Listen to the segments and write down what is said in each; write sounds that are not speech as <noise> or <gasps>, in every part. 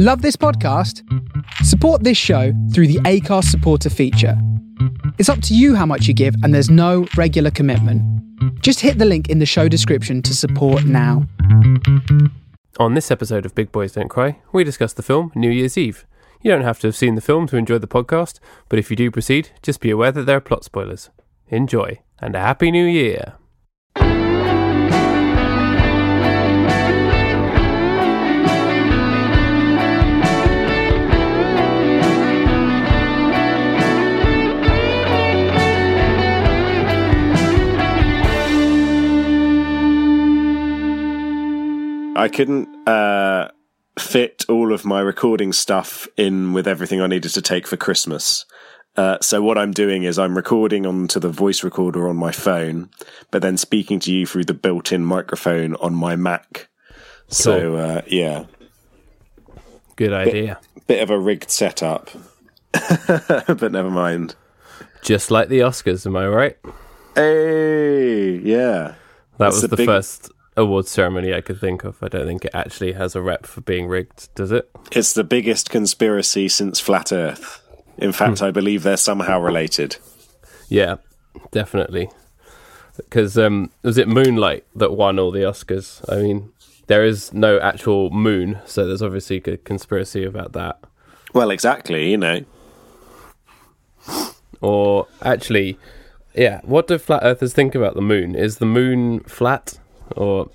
Love this podcast? Support this show through the Acast supporter feature. It's up to you how much you give, and there's no regular commitment. Just hit the link in the show description to support now. On this episode of Big Boys Don't Cry, we discuss the film New Year's Eve. You don't have to have seen the film to enjoy the podcast, but if you do proceed, just be aware that there are plot spoilers. Enjoy, and a Happy New Year! I couldn't uh, fit all of my recording stuff in with everything I needed to take for Christmas. Uh, so what I'm doing is I'm recording onto the voice recorder on my phone, but then speaking to you through the built-in microphone on my Mac. So uh, yeah, Good idea. bit of a rigged setup, <laughs> but never mind. Just like the Oscars, am I right? Hey, yeah, That That's was the the big- first awards ceremony I could think of. I don't think it actually has a rep for being rigged, does it? it's the biggest conspiracy since flat Earth. In fact, I believe they're somehow related. Yeah, definitely. Because um, was it Moonlight that won all the Oscars? I mean, there is no actual moon, so there's obviously a conspiracy about that. Well, exactly. You know, Or actually, yeah, what do flat earthers think about the moon? Is the moon flat? Or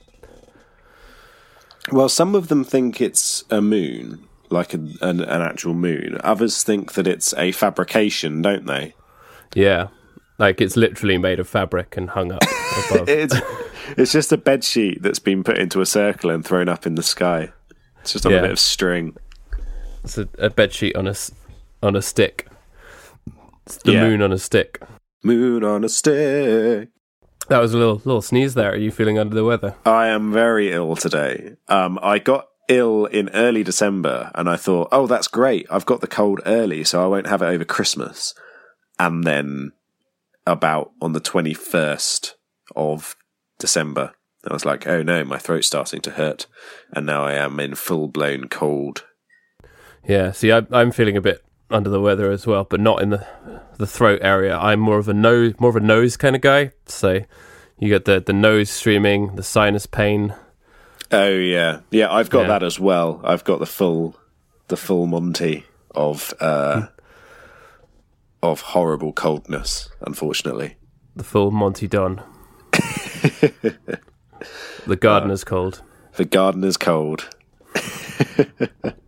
Well, some of them think it's a moon, like an, an, an actual moon. Others think that it's a fabrication, don't they? yeah, like it's literally made of fabric and hung up <laughs> above. It's it's just a bed sheet that's been put into a circle and thrown up in the sky. It's just on Yeah. a bit of string. It's a, a bed sheet on a on a stick. It's the Yeah. moon on a stick. Moon on a stick. That was a little little sneeze there. Are you feeling under the weather? I am very ill today. Um, I got ill in early December, and I thought, oh, that's great. I've got the cold early, so I won't have it over Christmas. And then, about on the twenty first of December, I was like, oh no, my throat's starting to hurt, and now I am in full blown cold. Yeah, see, I, I'm feeling a bit under the weather as well, but not in the the throat area. I'm more of a nose, more of a nose kind of guy. So you get the the nose streaming, the sinus pain. Oh yeah, yeah. I've got Yeah. that as well. I've got the full, the full Monty of uh, of horrible coldness. Unfortunately. the full Monty Don. <laughs> the gardener's cold. The gardener's cold. <laughs>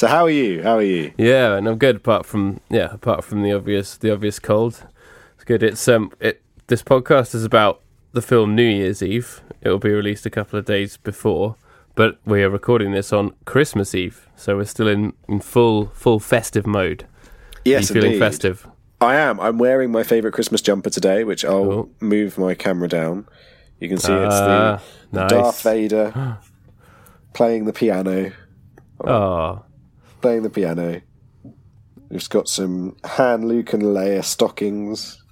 so how are you? How are you? Yeah, and I'm good apart from yeah, apart from the obvious the obvious cold. It's good. It's um it this podcast is about the film New Year's Eve. It will be released a couple of days before, but we are recording this on Christmas Eve, so we're still in, in full full festive mode. Yes, are you feeling indeed. festive? I am. I'm wearing my favourite Christmas jumper today, which I'll Oh. move my camera down. You can see it's Ah, the nice. Darth Vader <gasps> playing the piano. Oh, Playing the piano. We've got some Han, Luke, and Leia stockings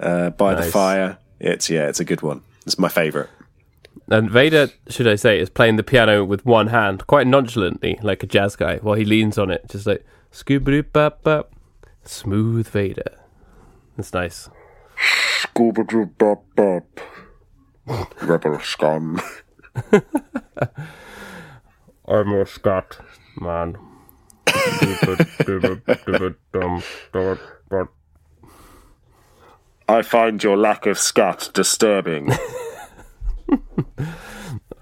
uh, by the fire. It's yeah, it's a good one. It's my favourite. and Vader, should I say, is playing the piano with one hand, quite nonchalantly, like a jazz guy, while he leans on it, just like scooby bop bop. Smooth Vader. It's nice. Scooby-Doo-Bop-Bop. <laughs> Rebel scum. I'm a Scot man. I find your lack of scat disturbing.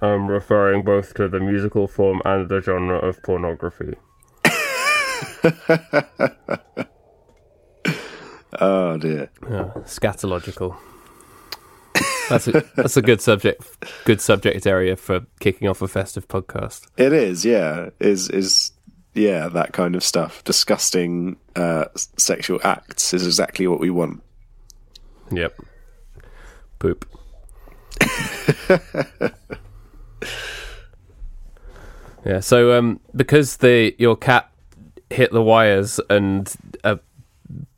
I'm referring both to the musical form and the genre of pornography. oh dear. Yeah, scatological. That's a that's a good subject good subject area for kicking off a festive podcast. It is, yeah. Is is yeah, that kind of stuff. Disgusting uh, sexual acts is exactly what we want. Yep. Poop. <laughs> yeah. So um, because the your cat hit the wires and uh,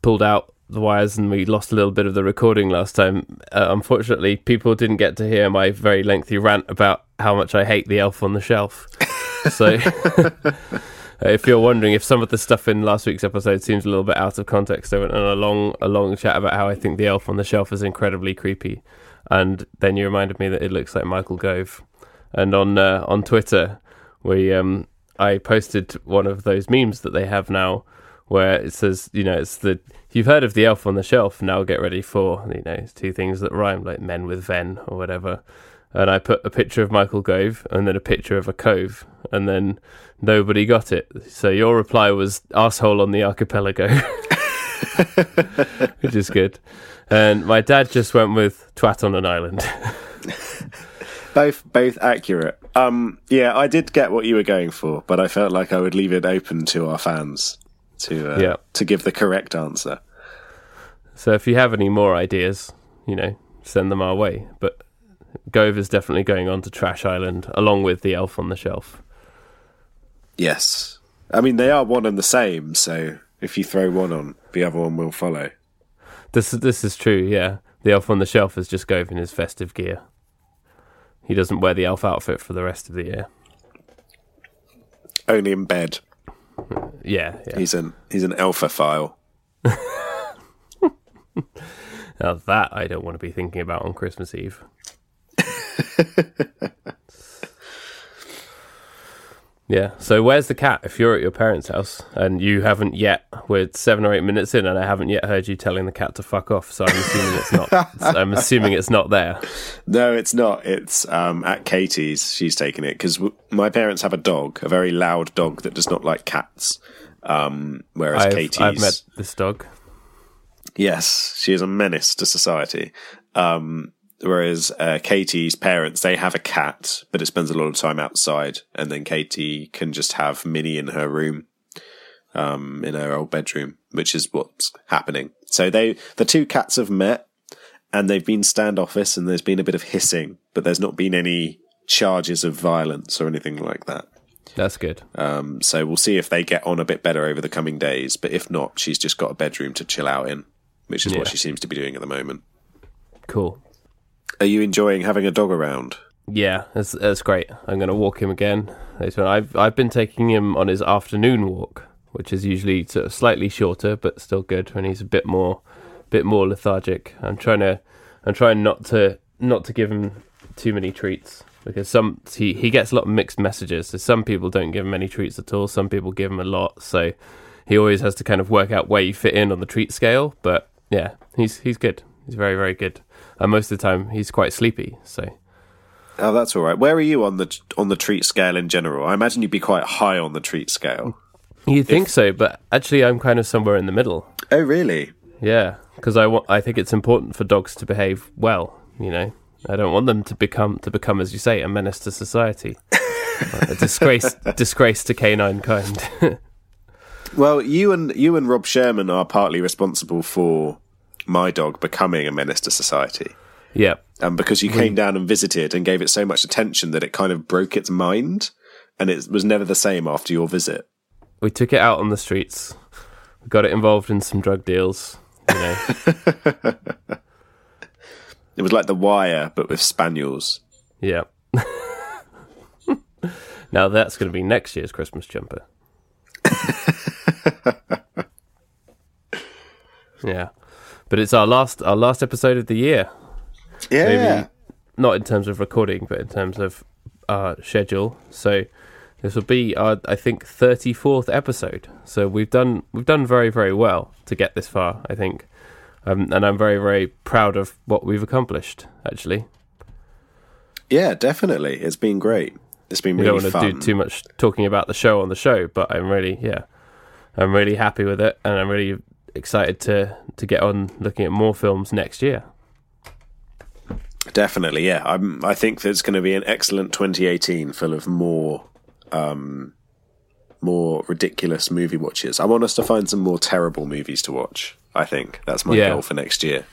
pulled out the wires, and we lost a little bit of the recording last time. Uh, unfortunately, people didn't get to hear my very lengthy rant about how much I hate the Elf on the Shelf. <laughs> So, <laughs> if you're wondering if some of the stuff in last week's episode seems a little bit out of context, I went on a long, a long chat about how I think the elf on the shelf is incredibly creepy, and then you reminded me that it looks like Michael Gove. And on uh, on Twitter, we um, I posted one of those memes that they have now, where it says, you know, it's the you've heard of the elf on the shelf. Now get ready for you know two things that rhyme, like men with ven or whatever and I put a picture of Michael Gove and then a picture of a cove, and then nobody got it. So your reply was asshole on the archipelago, <laughs> which is good. And my dad just went with twat on an island. <laughs> both both accurate. Um, yeah, I did get what you were going for, but I felt like I would leave it open to our fans to uh, Yeah. to give the correct answer. so if you have any more ideas, you know, send them our way. But Gove is definitely going on to Trash Island along with the elf on the shelf. Yes, I mean they are one and the same. So if you throw one on, the other one will follow. This this is true, yeah. The elf on the shelf is just Gove in his festive gear. He doesn't wear the elf outfit for the rest of the year. Only in bed. Yeah, yeah. He's an he's an alpha file. Now that I don't want to be thinking about on Christmas Eve. <laughs> yeah. So where's the cat? If you're at your parents' house and you haven't yet, we're seven or eight minutes in, and I haven't yet heard you telling the cat to fuck off. So I'm assuming it's not. <laughs> I'm assuming it's not there. No, it's not. It's um, at Katie's. She's taken it because w- my parents have a dog, a very loud dog that does not like cats. Um, whereas I've, Katie's, I've met this dog. yes, she is a menace to society. Um, whereas uh, Katie's parents, they have a cat, but it spends a lot of time outside, and then Katie can just have Minnie in her room, um, in her old bedroom, which is what's happening. So they, the two cats have met, and they've been standoffish, and there's been a bit of hissing, but there's not been any charges of violence or anything like that. That's good. Um, so we'll see if they get on a bit better over the coming days. But if not, she's just got a bedroom to chill out in, which is what she seems to be doing at the moment. Cool. Are you enjoying having a dog around? Yeah, that's that's great. I'm going to walk him again. I've I've been taking him on his afternoon walk, which is usually sort of slightly shorter, but still good when he's a bit more, bit more lethargic. I'm trying to, I'm trying not to not to give him too many treats because some he he gets a lot of mixed messages. So some people don't give him any treats at all. Some people give him a lot. So he always has to kind of work out where you fit in on the treat scale. But yeah, he's he's good. He's very very good. And most of the time he's quite sleepy. So. Oh, that's all right. Where are you on the on the treat scale in general? I imagine you'd be quite high on the treat scale. You think so, but actually, I'm kind of somewhere in the middle. Oh, really? Yeah, because I want. I think it's important for dogs to behave well. You know, I don't want them to become to become, as you say, a menace to society, <laughs> a disgrace, disgrace to canine kind. <laughs> Well, you and you and Rob Sherman are partly responsible for my dog becoming a menace to society. yeah, um, because you came down and visited and gave it so much attention that it kind of broke its mind, and it was never the same after your visit. we took it out on the streets. We got it involved in some drug deals. You know, <laughs> It was like The Wire, but with spaniels. yeah. <laughs> now that's going to be next year's Christmas jumper. <laughs> yeah, but it's our last our last episode of the year. Yeah, maybe not in terms of recording, but in terms of uh, schedule. So this will be our, I think, thirty fourth episode. So we've done we've done very very well to get this far. I think, um, and I'm very very proud of what we've accomplished. Actually, yeah, definitely. It's been great. It's been we really don't want to do too much talking about the show on the show, but I'm really yeah, I'm really happy with it, and I'm really excited to to get on looking at more films next year. Definitely, yeah. I'm, I think there's going to be an excellent 2018 full of more, um, more ridiculous movie watches. I want us to find some more terrible movies to watch. I think that's my Yeah. goal for next year.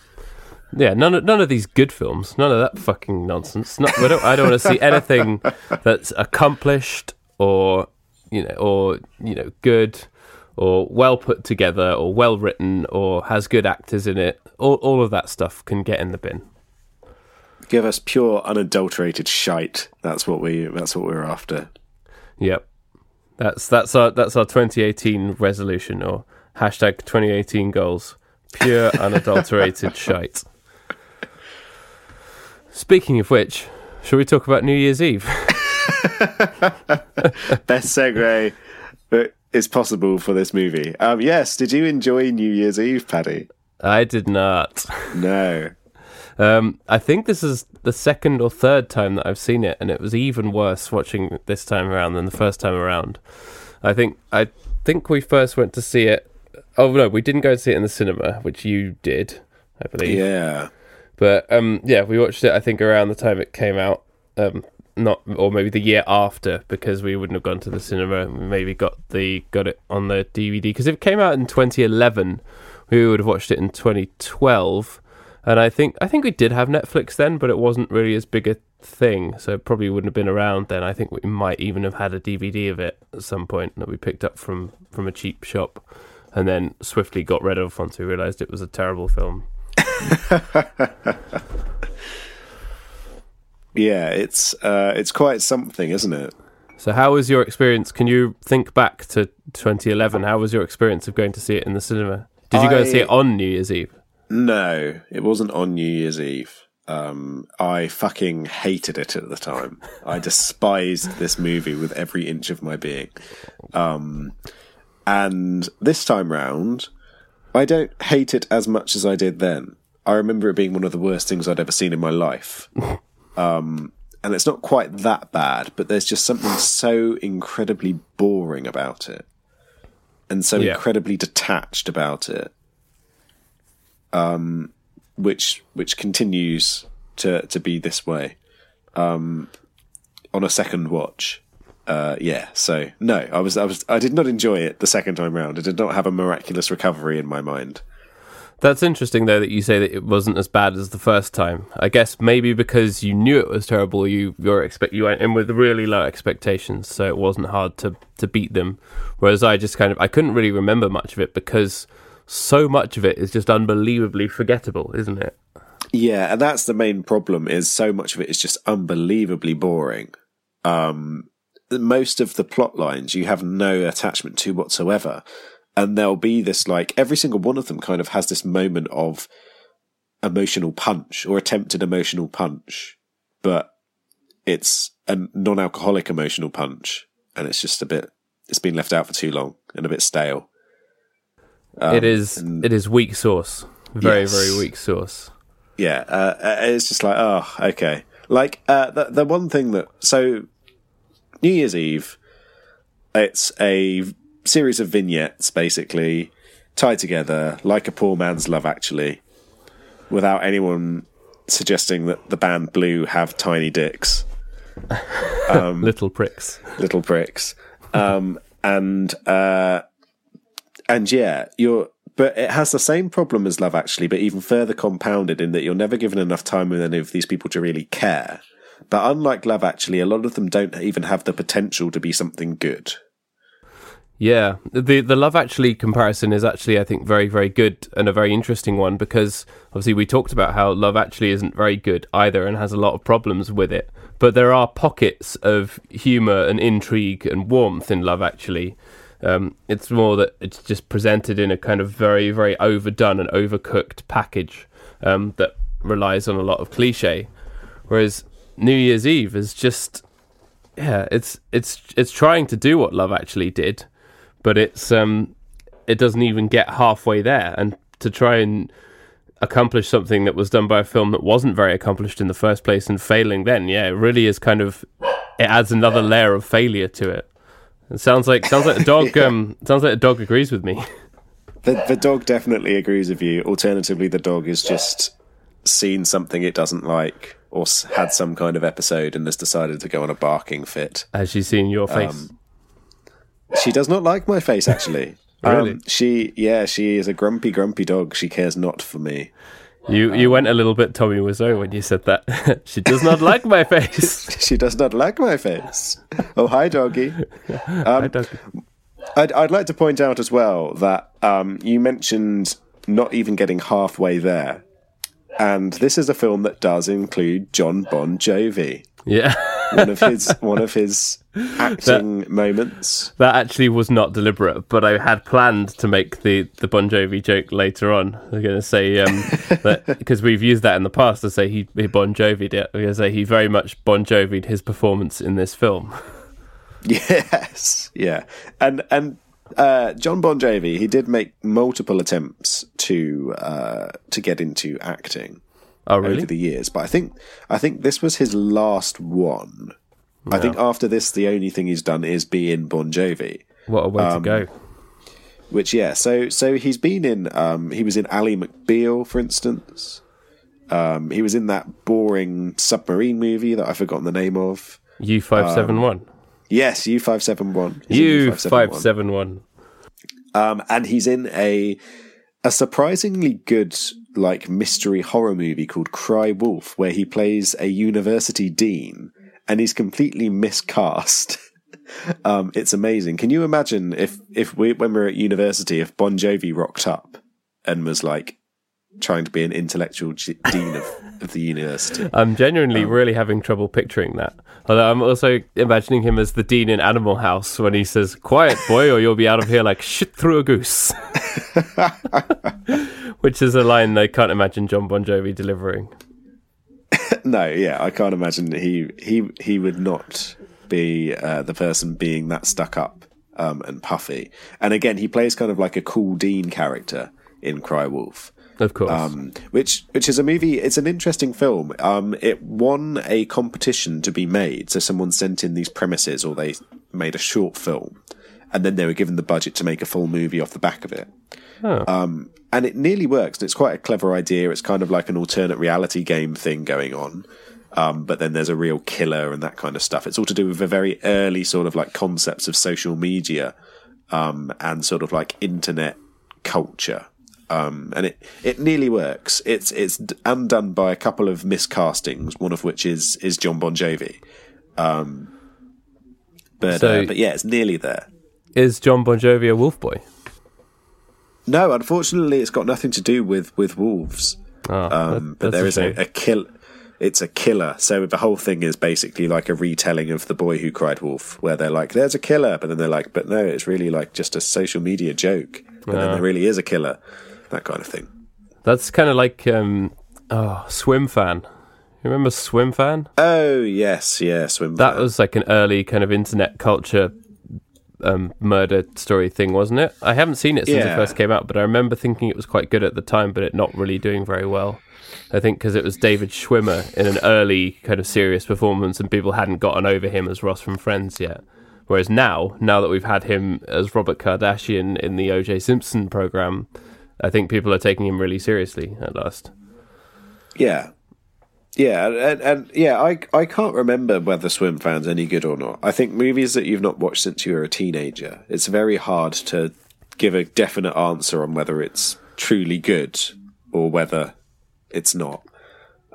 Yeah, none of none of these good films, none of that fucking nonsense. Not, I don't, I don't want to see anything <laughs> that's accomplished or you know, or you know, good or well put together or well written or has good actors in it. All all of that stuff can get in the bin. Give us pure, unadulterated shite. That's what we. That's what we're after. Yep. That's that's our that's our 2018 resolution or hashtag 2018 goals. Pure <laughs> unadulterated shite. Speaking of which, shall we talk about New Year's Eve? <laughs> Best segue that is possible for this movie. Um, yes, did you enjoy New Year's Eve, Paddy? I did not. No. <laughs> Um, I think this is the second or third time that I've seen it, and it was even worse watching this time around than the first time around. I think I think we first went to see it. Oh no, we didn't go and see it in the cinema, which you did, I believe. Yeah. But um, yeah, we watched it. I think around the time it came out, um, not or maybe the year after, because we wouldn't have gone to the cinema. Maybe got the got it on the DVD because if it came out in 2011, we would have watched it in 2012. And I think I think we did have Netflix then, but it wasn't really as big a thing, so it probably wouldn't have been around then. I think we might even have had a DVD of it at some point that we picked up from from a cheap shop, and then swiftly got rid of once we realised it was a terrible film. <laughs> Yeah, it's uh, it's quite something, isn't it? So, how was your experience? Can you think back to 2011? How was your experience of going to see it in the cinema? Did you go and see it on New Year's Eve? No, it wasn't on New Year's Eve. Um, I fucking hated it at the time. I <laughs> despised this movie with every inch of my being. Um, and this time round, I don't hate it as much as I did then. I remember it being one of the worst things I'd ever seen in my life. <laughs> Um, and it's not quite that bad, but there's just something so incredibly boring about it. And so Yeah. incredibly detached about it which which continues to to be this way um on a second watch uh yeah so no i was i was i did not enjoy it the second time round i did not have a miraculous recovery in my mind That's interesting, though, that you say that it wasn't as bad as the first time. I guess maybe because you knew it was terrible, you your expect you went in with really low expectations, so it wasn't hard to to beat them. Whereas I just kind of I couldn't really remember much of it because so much of it is just unbelievably forgettable, isn't it? yeah and that's the main problem is so much of it is just unbelievably boring um most of the plot lines you have no attachment to whatsoever and there'll be this like every single one of them kind of has this moment of emotional punch or attempted emotional punch but it's a non-alcoholic emotional punch and it's just a bit it's been left out for too long and a bit stale it is and- it is weak sauce, very Yes. very weak sauce. yeah, uh, uh, it's just like, oh, okay. Like uh, the the one thing that so New Year's Eve, it's a series of vignettes basically tied together like a poor man's Love Actually, without anyone suggesting that the band Blue have tiny dicks, <laughs> Little pricks. little pricks, um, and uh, and yeah, you're. But it has the same problem as Love Actually, but even further compounded in that you're never given enough time with any of these people to really care. But unlike Love Actually, a lot of them don't even have the potential to be something good. Yeah, the the Love Actually comparison is actually I think very very good and a very interesting one because obviously we talked about how Love Actually isn't very good either and has a lot of problems with it. But there are pockets of humor and intrigue and warmth in Love Actually. Um, it's more that it's just presented in a kind of very very overdone and overcooked package um, that relies on a lot of cliche, whereas New Year's Eve is just yeah, it's it's it's trying to do what Love Actually did, but it's um it doesn't even get halfway there. And to try and accomplish something that was done by a film that wasn't very accomplished in the first place and failing then, yeah, it really is kind of it adds another layer of failure to it. It sounds like sounds like the dog <laughs> um sounds like the dog agrees with me. The, the dog definitely agrees with you. Alternatively, the dog has just seen something it doesn't like or had some kind of episode and has decided to go on a barking fit. As you see in your face. She does not like my face, actually. <laughs> Really? Um, she, yeah, she is a grumpy, grumpy dog. She cares not for me. you you went a little bit Tommy Wiseau when you said that. <laughs> she does not like my face. <laughs> She does not like my face. Oh, hi, doggy. I don't- I'd, I'd like to point out as well that um, you mentioned not even getting halfway there. And this is a film that does include Jon Bon Jovi. yeah. One of his one of his <laughs> acting moments. That actually was not deliberate, but I had planned to make the, the Bon Jovi joke later on. I was going to say um, <laughs> that because we've used that in the past to say he, he Bon Jovi'd it. I'm going to say he very much Bon Jovi'd his performance in this film. <laughs> Yes, yeah, and and uh, Jon Bon Jovi, he did make multiple attempts to uh, to get into acting Oh, really? over the years, but I think I think this was his last one. I think after this, the only thing he's done is be in Bon Jovi. What a way Um, to go. Which yeah, so so he's been in. Um, he was in Ally McBeal, for instance. Um, he was in that boring submarine movie that I've forgotten the name of. U571. Yes, U five seven one. U571. Um, and he's in a a surprisingly good like mystery horror movie called Cry Wolf, where he plays a university dean, and he's completely miscast. <laughs> um, it's amazing. Can you imagine if if we when we were at university, if Bon Jovi rocked up and was like trying to be an intellectual g- dean of, of the university? <laughs> I'm genuinely Um, really having trouble picturing that. Although I'm also imagining him as the dean in Animal House when he says, Quiet, boy, or you'll be out of here like shit through a goose. <laughs> Which is a line I can't imagine Jon Bon Jovi delivering. <laughs> No, yeah, I can't imagine he he he would not be uh, the person being that stuck up um, and puffy. And again, he plays kind of like a cool dean character in Cry Wolf, Of course. um, which which is a movie. It's an interesting film. Um, it won a competition to be made, so someone sent in these premises, or they made a short film, and then they were given the budget to make a full movie off the back of it Um, and it nearly works. And It's quite a clever idea. It's kind of like an alternate reality game thing going on. Um, but then there's a real killer and that kind of stuff. It's all to do with the very early sort of like concepts of social media um, and sort of like internet culture. Um, and it, it nearly works. It's it's undone by a couple of miscastings, one of which is is Jon Bon Jovi. Um, but So- uh, but yeah, it's nearly there. is Jon Bon Jovi a wolf boy? No, unfortunately, it's got nothing to do with with wolves. Oh, Um, that- but there is shame. a, a kill. It's a killer. So the whole thing is basically like a retelling of the boy who cried wolf, where they're like, "There's a killer," but then they're like, "But no, it's really like just a social media joke." But then there really is a killer, that kind of thing. That's kind of like um, oh, Swim Fan. You remember Swim Fan? Oh yes, yeah, swim. That fan. was like an early kind of internet culture um, murder story thing, wasn't it? I haven't seen it since it first came out, but I remember thinking it was quite good at the time, but it not really doing very well. I think because it was David Schwimmer in an early kind of serious performance, and people hadn't gotten over him as Ross from Friends yet. Whereas now, now that we've had him as Robert Kardashian in the O.J. Simpson program, I think people are taking him really seriously at last. Yeah. Yeah, and, and yeah, I I can't remember whether Swim Fan's any good or not. I think movies that you've not watched since you were a teenager, it's very hard to give a definite answer on whether it's truly good or whether it's not.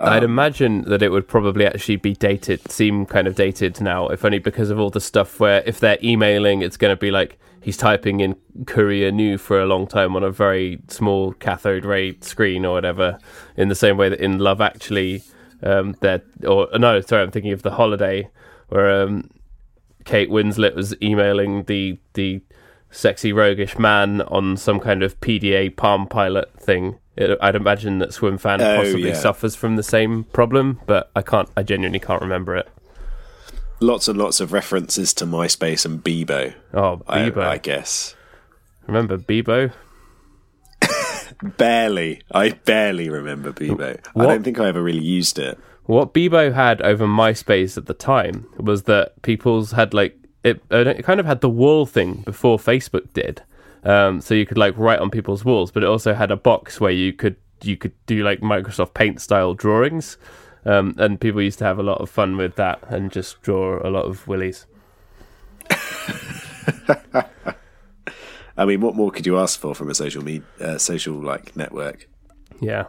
I'd imagine that it would probably actually be dated, seem kind of dated now, if only because of all the stuff where if they're emailing, it's going to be like he's typing in Courier New for a long time on a very small cathode ray screen or whatever, in the same way that in Love Actually, um, that or no, sorry, I'm thinking of The Holiday, where um, Kate Winslet was emailing the the sexy roguish man on some kind of PDA Palm Pilot thing. It, I'd imagine that Swim Fan Oh, possibly yeah. suffers from the same problem, but I can't. I genuinely can't remember it. Lots and lots of references to MySpace and Bebo. Oh, Bebo. I guess Remember Bebo? barely. I barely remember Bebo. I don't think I ever really used it. What Bebo had over MySpace at the time was that people's had like it. It kind of had the wall thing before Facebook did. Um, so you could like write on people's walls, but it also had a box where you could you could do like Microsoft Paint style drawings, um, and people used to have a lot of fun with that and just draw a lot of willies. I mean, what more could you ask for from a social media, uh, social like network? Yeah,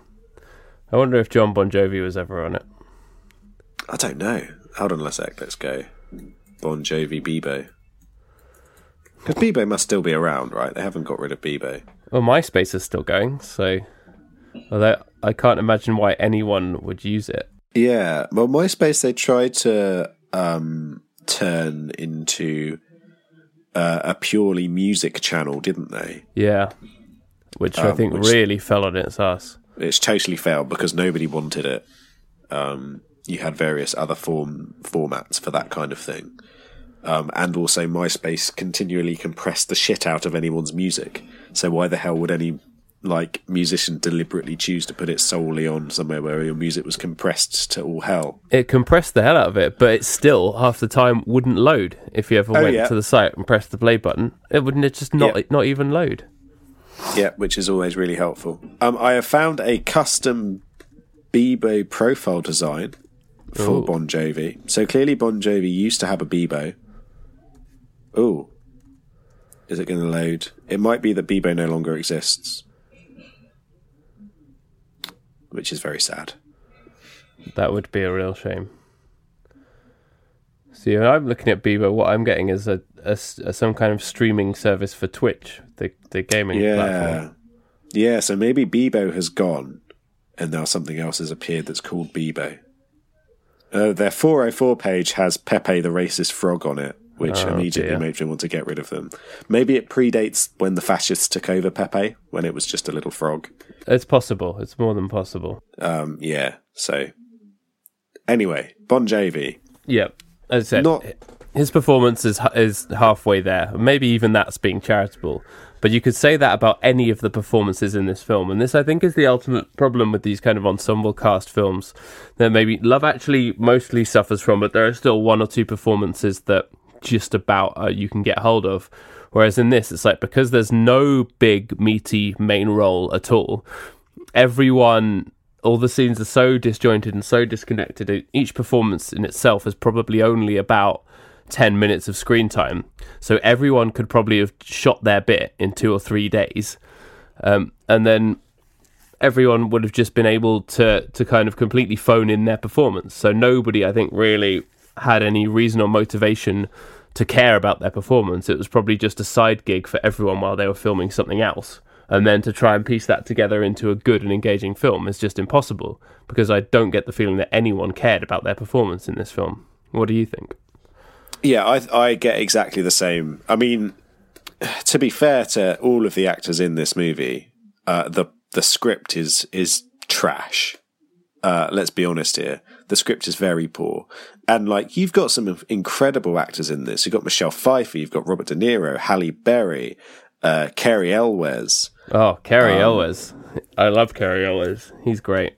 I wonder if Jon Bon Jovi was ever on it. I don't know. Hold on a sec. Let's go. Bon Jovi, Bebo. Because Bebo must still be around, right? They haven't got rid of Bebo. Well, MySpace is still going, so although I can't imagine why anyone would use it. Yeah. Well, MySpace, they tried to um, turn into uh, a purely music channel, didn't they? Yeah, which I Um, think which- really fell on its ass. It's totally failed because nobody wanted it. Um, you had various other form formats for that kind of thing. Um, and also, MySpace continually compressed the shit out of anyone's music. So why the hell would any like musician deliberately choose to put it solely on somewhere where your music was compressed to all hell? It compressed the hell out of it, but it still half the time wouldn't load. If you ever Oh, went yeah. to the site and pressed the play button, it wouldn't it just not Yeah. not even load. Yeah, which is always really helpful. Um, I have found a custom Bebo profile design for Ooh. Bon Jovi. So clearly, Bon Jovi used to have a Bebo. Ooh, is it going to load? It might be that Bebo no longer exists, which is very sad. That would be a real shame. See, when I'm looking at Bebo, what I'm getting is a, a a- some kind of streaming service for Twitch, the the gaming Yeah, platform. yeah. So maybe Bebo has gone, and now something else has appeared that's called Bebo. Uh, their 404 page has Pepe the racist frog on it, which Oh, immediately dear. made me want to get rid of them. Maybe it predates when the fascists took over Pepe, when it was just a little frog. It's possible. It's more than possible. Um, yeah. So anyway, Bon Jovi. Yep. As I said, Not- his performance is is halfway there. Maybe even that's being charitable. But you could say that about any of the performances in this film, and this I think is the ultimate problem with these kind of ensemble cast films that maybe Love Actually mostly suffers from, but there are still one or two performances that just about uh, you can get hold of. Whereas in this, it's like because there's no big meaty main role at all, everyone all the scenes are so disjointed and so disconnected each performance in itself is probably only about 10 minutes of screen time. So everyone could probably have shot their bit in two or three days. Um, and then everyone would have just been able to to kind of completely phone in their performance. So nobody i think really had any reason or motivation to care about their performance it was probably just a side gig for everyone while they were filming something else and then to try and piece that together into a good and engaging film is just impossible because I don't get the feeling that anyone cared about their performance in this film. What do you think? Yeah, I I get exactly the same. I mean, to be fair to all of the actors in this movie, uh, the the script is is trash. Uh, let's be honest here. The script is very poor, and like you've got some incredible actors in this. You've got Michelle Pfeiffer, you've got Robert De Niro, Halle Berry, uh, Cary Elwes. Oh, Cary Elwes. I love Cary Elwes. He's great.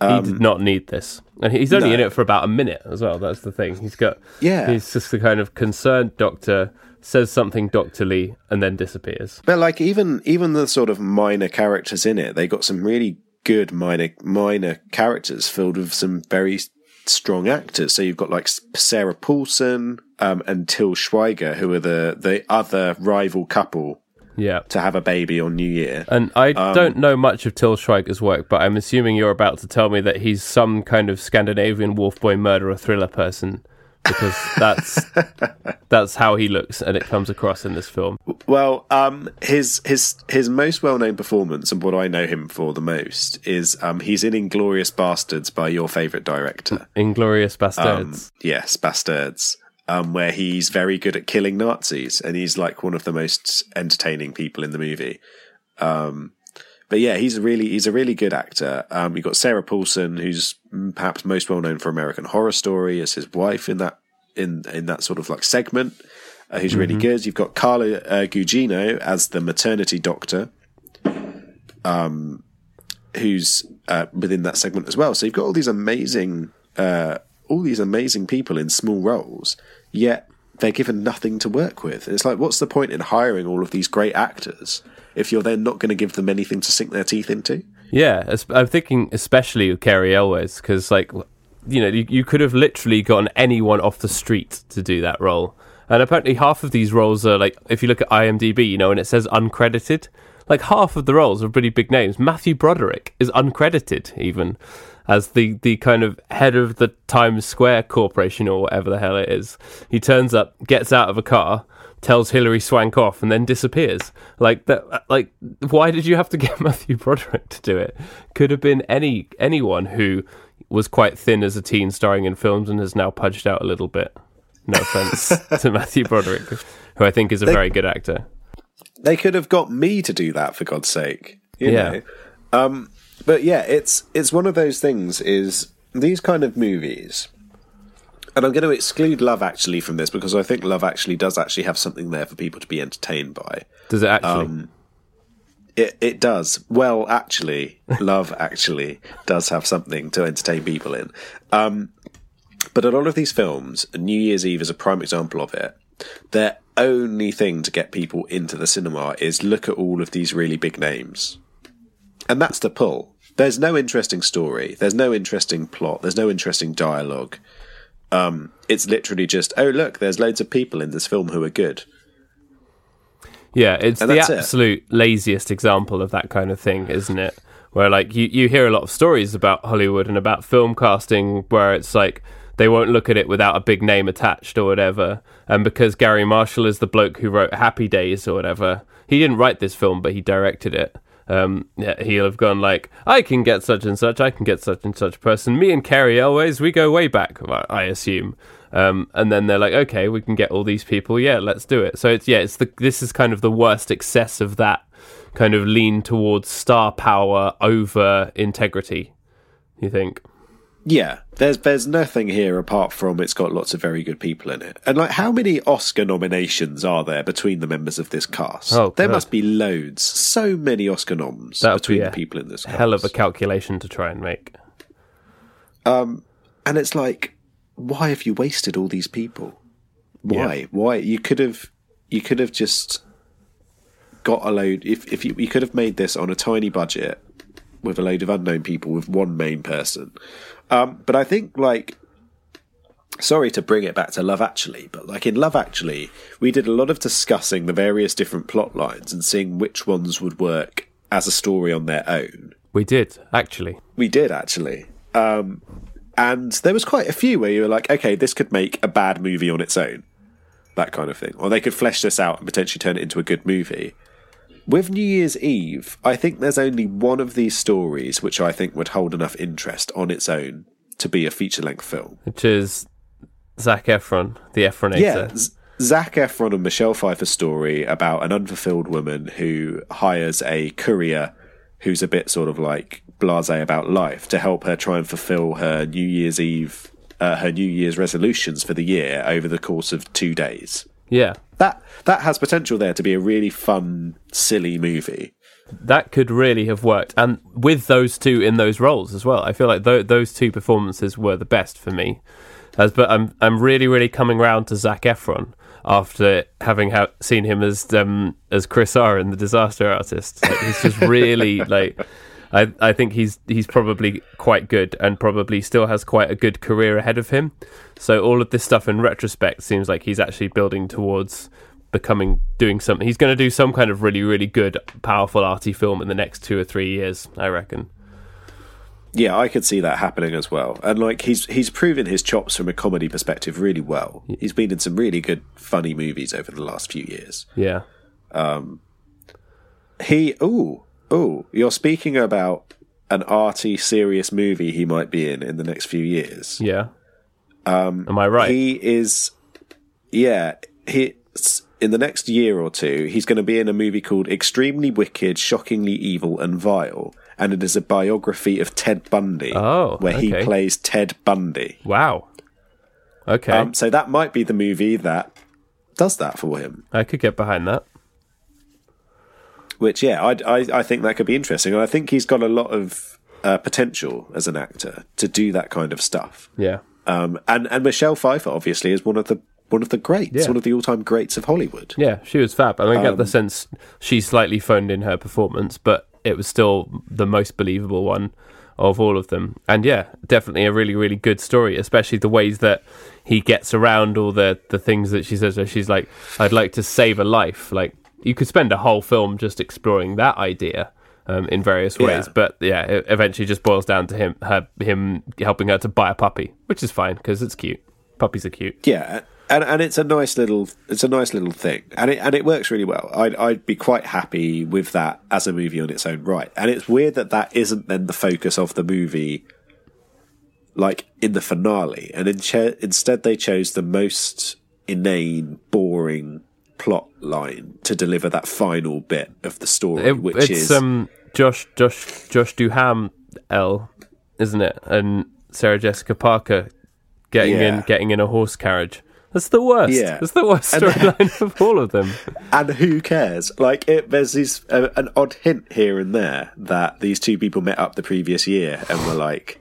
he did not need this. And he's only no. in it for about a minute as well. That's the thing. He's got Yeah. He's just the kind of concerned doctor says something doctorly and then disappears. But like even even the sort of minor characters in it, they got some really good minor minor characters filled with some very strong actors. So you've got like Sarah Paulson um, and Till Schweiger, who are the the other rival couple Yeah. to have a baby on New Year. And I Um, don't know much of Till Schweiger's work, but I'm assuming you're about to tell me that he's some kind of Scandinavian wolf boy murderer thriller person because that's that's how he looks and it comes across in this film. Well, um, his his his most well known performance and what I know him for the most is um, he's in Inglourious Basterds by your favourite director. Inglourious Um, Basterds. yes, Basterds. Um, where he's very good at killing Nazis, and he's like one of the most entertaining people in the movie. Um, but yeah, he's a really he's a really good actor. Um, you've got Sarah Paulson, who's perhaps most well known for American Horror Story as his wife in that in in that sort of like segment. Uh, who's really good. You've got Carla uh, Gugino as the maternity doctor, um, who's uh, within that segment as well. So you've got all these amazing, uh, all these amazing people in small roles, yet they're given nothing to work with. It's like, what's the point in hiring all of these great actors if you're then not going to give them anything to sink their teeth into? Yeah, I'm thinking especially with Cary Elwes because, like, you know, you, you could have literally gotten anyone off the street to do that role. And apparently, half of these roles are like, if you look at IMDb, you know, and it says uncredited, like half of the roles are pretty big names. Matthew Broderick is uncredited, even as the the kind of head of the Times Square Corporation or whatever the hell it is. He turns up, gets out of a car, tells Hilary Swank off and then disappears. Like that. Like why did you have to <laughs> get Matthew Broderick to do it? Could have been any anyone who was quite thin as a teen, starring in films, and has now pudged out a little bit. No offense <laughs> to Matthew Broderick, who I think is a They- very good actor. They could have got me to do that for God's sake. You Yeah. know? Um, but yeah, it's it's one of those things. Is these kind of movies, and I'm going to exclude Love Actually from this because I think Love Actually does actually have something there for people to be entertained by. Does it actually? Um, It it does. Well, actually, <laughs> Love Actually does have something to entertain people in. Um, but a lot of these films, New Year's Eve is a prime example of it. Their only thing to get people into the cinema is look at all of these really big names, and that's the pull. There's no interesting story. There's no interesting plot. There's no interesting dialogue. Um, it's literally just, oh look, there's loads of people in this film who are good. Yeah, it's And the that's it. absolute laziest example of that kind of thing, isn't it? Where like you, you hear a lot of stories about Hollywood and about film casting where it's like they won't look at it without a big name attached or whatever. And because Garry Marshall is the bloke who wrote Happy Days or whatever, he didn't write this film, but he directed it. Um, yeah, he'll have gone like, I can get such and such, I can get such and such person. Me and Cary always, we go way back, I assume. Um, and then they're like, okay, we can get all these people. Yeah, let's do it. So it's yeah, it's the this is kind of the worst excess of that kind of lean towards star power over integrity. You think? Yeah, there's there's nothing here apart from it's got lots of very good people in it. And like how many Oscar nominations are there between the members of this cast? Oh, there God. must be loads. So many Oscar noms That between be the people in this cast. Hell of a calculation to try and make. Um and it's like why have you wasted all these people? Why? Yeah. Why you could have you could have just got a load if if you, you could have made this on a tiny budget with a load of unknown people with one main person. Um, but I think like sorry to bring it back to Love Actually, but like in Love Actually, we did a lot of discussing the various different plot lines and seeing which ones would work as a story on their own. We did actually. We did actually. Um, and there was quite a few where you were like, okay, this could make a bad movie on its own. That kind of thing. Or they could flesh this out and potentially turn it into a good movie. With New Year's Eve, I think there's only one of these stories which I think would hold enough interest on its own to be a feature length film. Which is Zac Efron, the Efronator. Yeah, Z- Zac Efron and Michelle Pfeiffer story about an unfulfilled woman who hires a courier who's a bit sort of like blasé about life to help her try and fulfill her New Year's Eve, uh, her New Year's resolutions for the year over the course of two days. yeah. That has potential there to be a really fun, silly movie. that could really have worked, and with those two in those roles as well. I feel like th- those two performances were the best for me. As but I'm I'm really really coming round to Zac Efron after having ha- seen him as um as Chris R in The Disaster Artist. Like, he's just really <laughs> like. I, I think he's he's probably quite good and probably still has quite a good career ahead of him. So all of this stuff in retrospect seems like he's actually building towards becoming doing something. He's going to do some kind of really really good, powerful arty film in the next two or three years. I reckon. Yeah, I could see that happening as well. And like he's he's proven his chops from a comedy perspective really well. He's been in some really good funny movies over the last few years. Yeah, Um. He oh oh, you're speaking about an arty, serious movie he might be in in the next few years. yeah. Um, Am I right? He is, yeah. He in the next year or two, he's going to be in a movie called Extremely Wicked, Shockingly Evil, and Vile, and it is a biography of Ted Bundy. Oh, where he plays Ted Bundy. wow. Okay, Um, so that might be the movie that does that for him. I could get behind that. Which, yeah, I, I, I think that could be interesting. And I think he's got a lot of uh, potential as an actor to do that kind of stuff. Yeah, Um, and and Michelle Pfeiffer obviously is one of the one of the greats, Yeah. one of the all time greats of Hollywood. yeah. She was fab. I mean, I get Um, the sense she slightly phoned in her performance, but it was still the most believable one of all of them. And yeah, definitely a really really good story, especially the ways that he gets around all the the things that she says. Where she's like, "I'd like to save a life." Like you could spend a whole film just exploring that idea. Um, in various ways, Yeah. but yeah, it eventually just boils down to him, her, him helping her to buy a puppy, which is fine because it's cute. Puppies are cute. Yeah, and and it's a nice little it's a nice little thing, and it and it works really well. I'd I'd be quite happy with that as a movie on its own right. And it's weird that that isn't then the focus of the movie, like in the finale, and in che- instead they chose the most inane, boring plot line to deliver that final bit of the story, It- which it's is um Josh Josh Josh Duham L, isn't it? And Sarah Jessica Parker getting in getting in a horse carriage. That's the worst. Yeah. That's the worst storyline <laughs> of all of them. and who cares? Like it, there's these uh, an odd hint here and there that these two people met up the previous year and were like,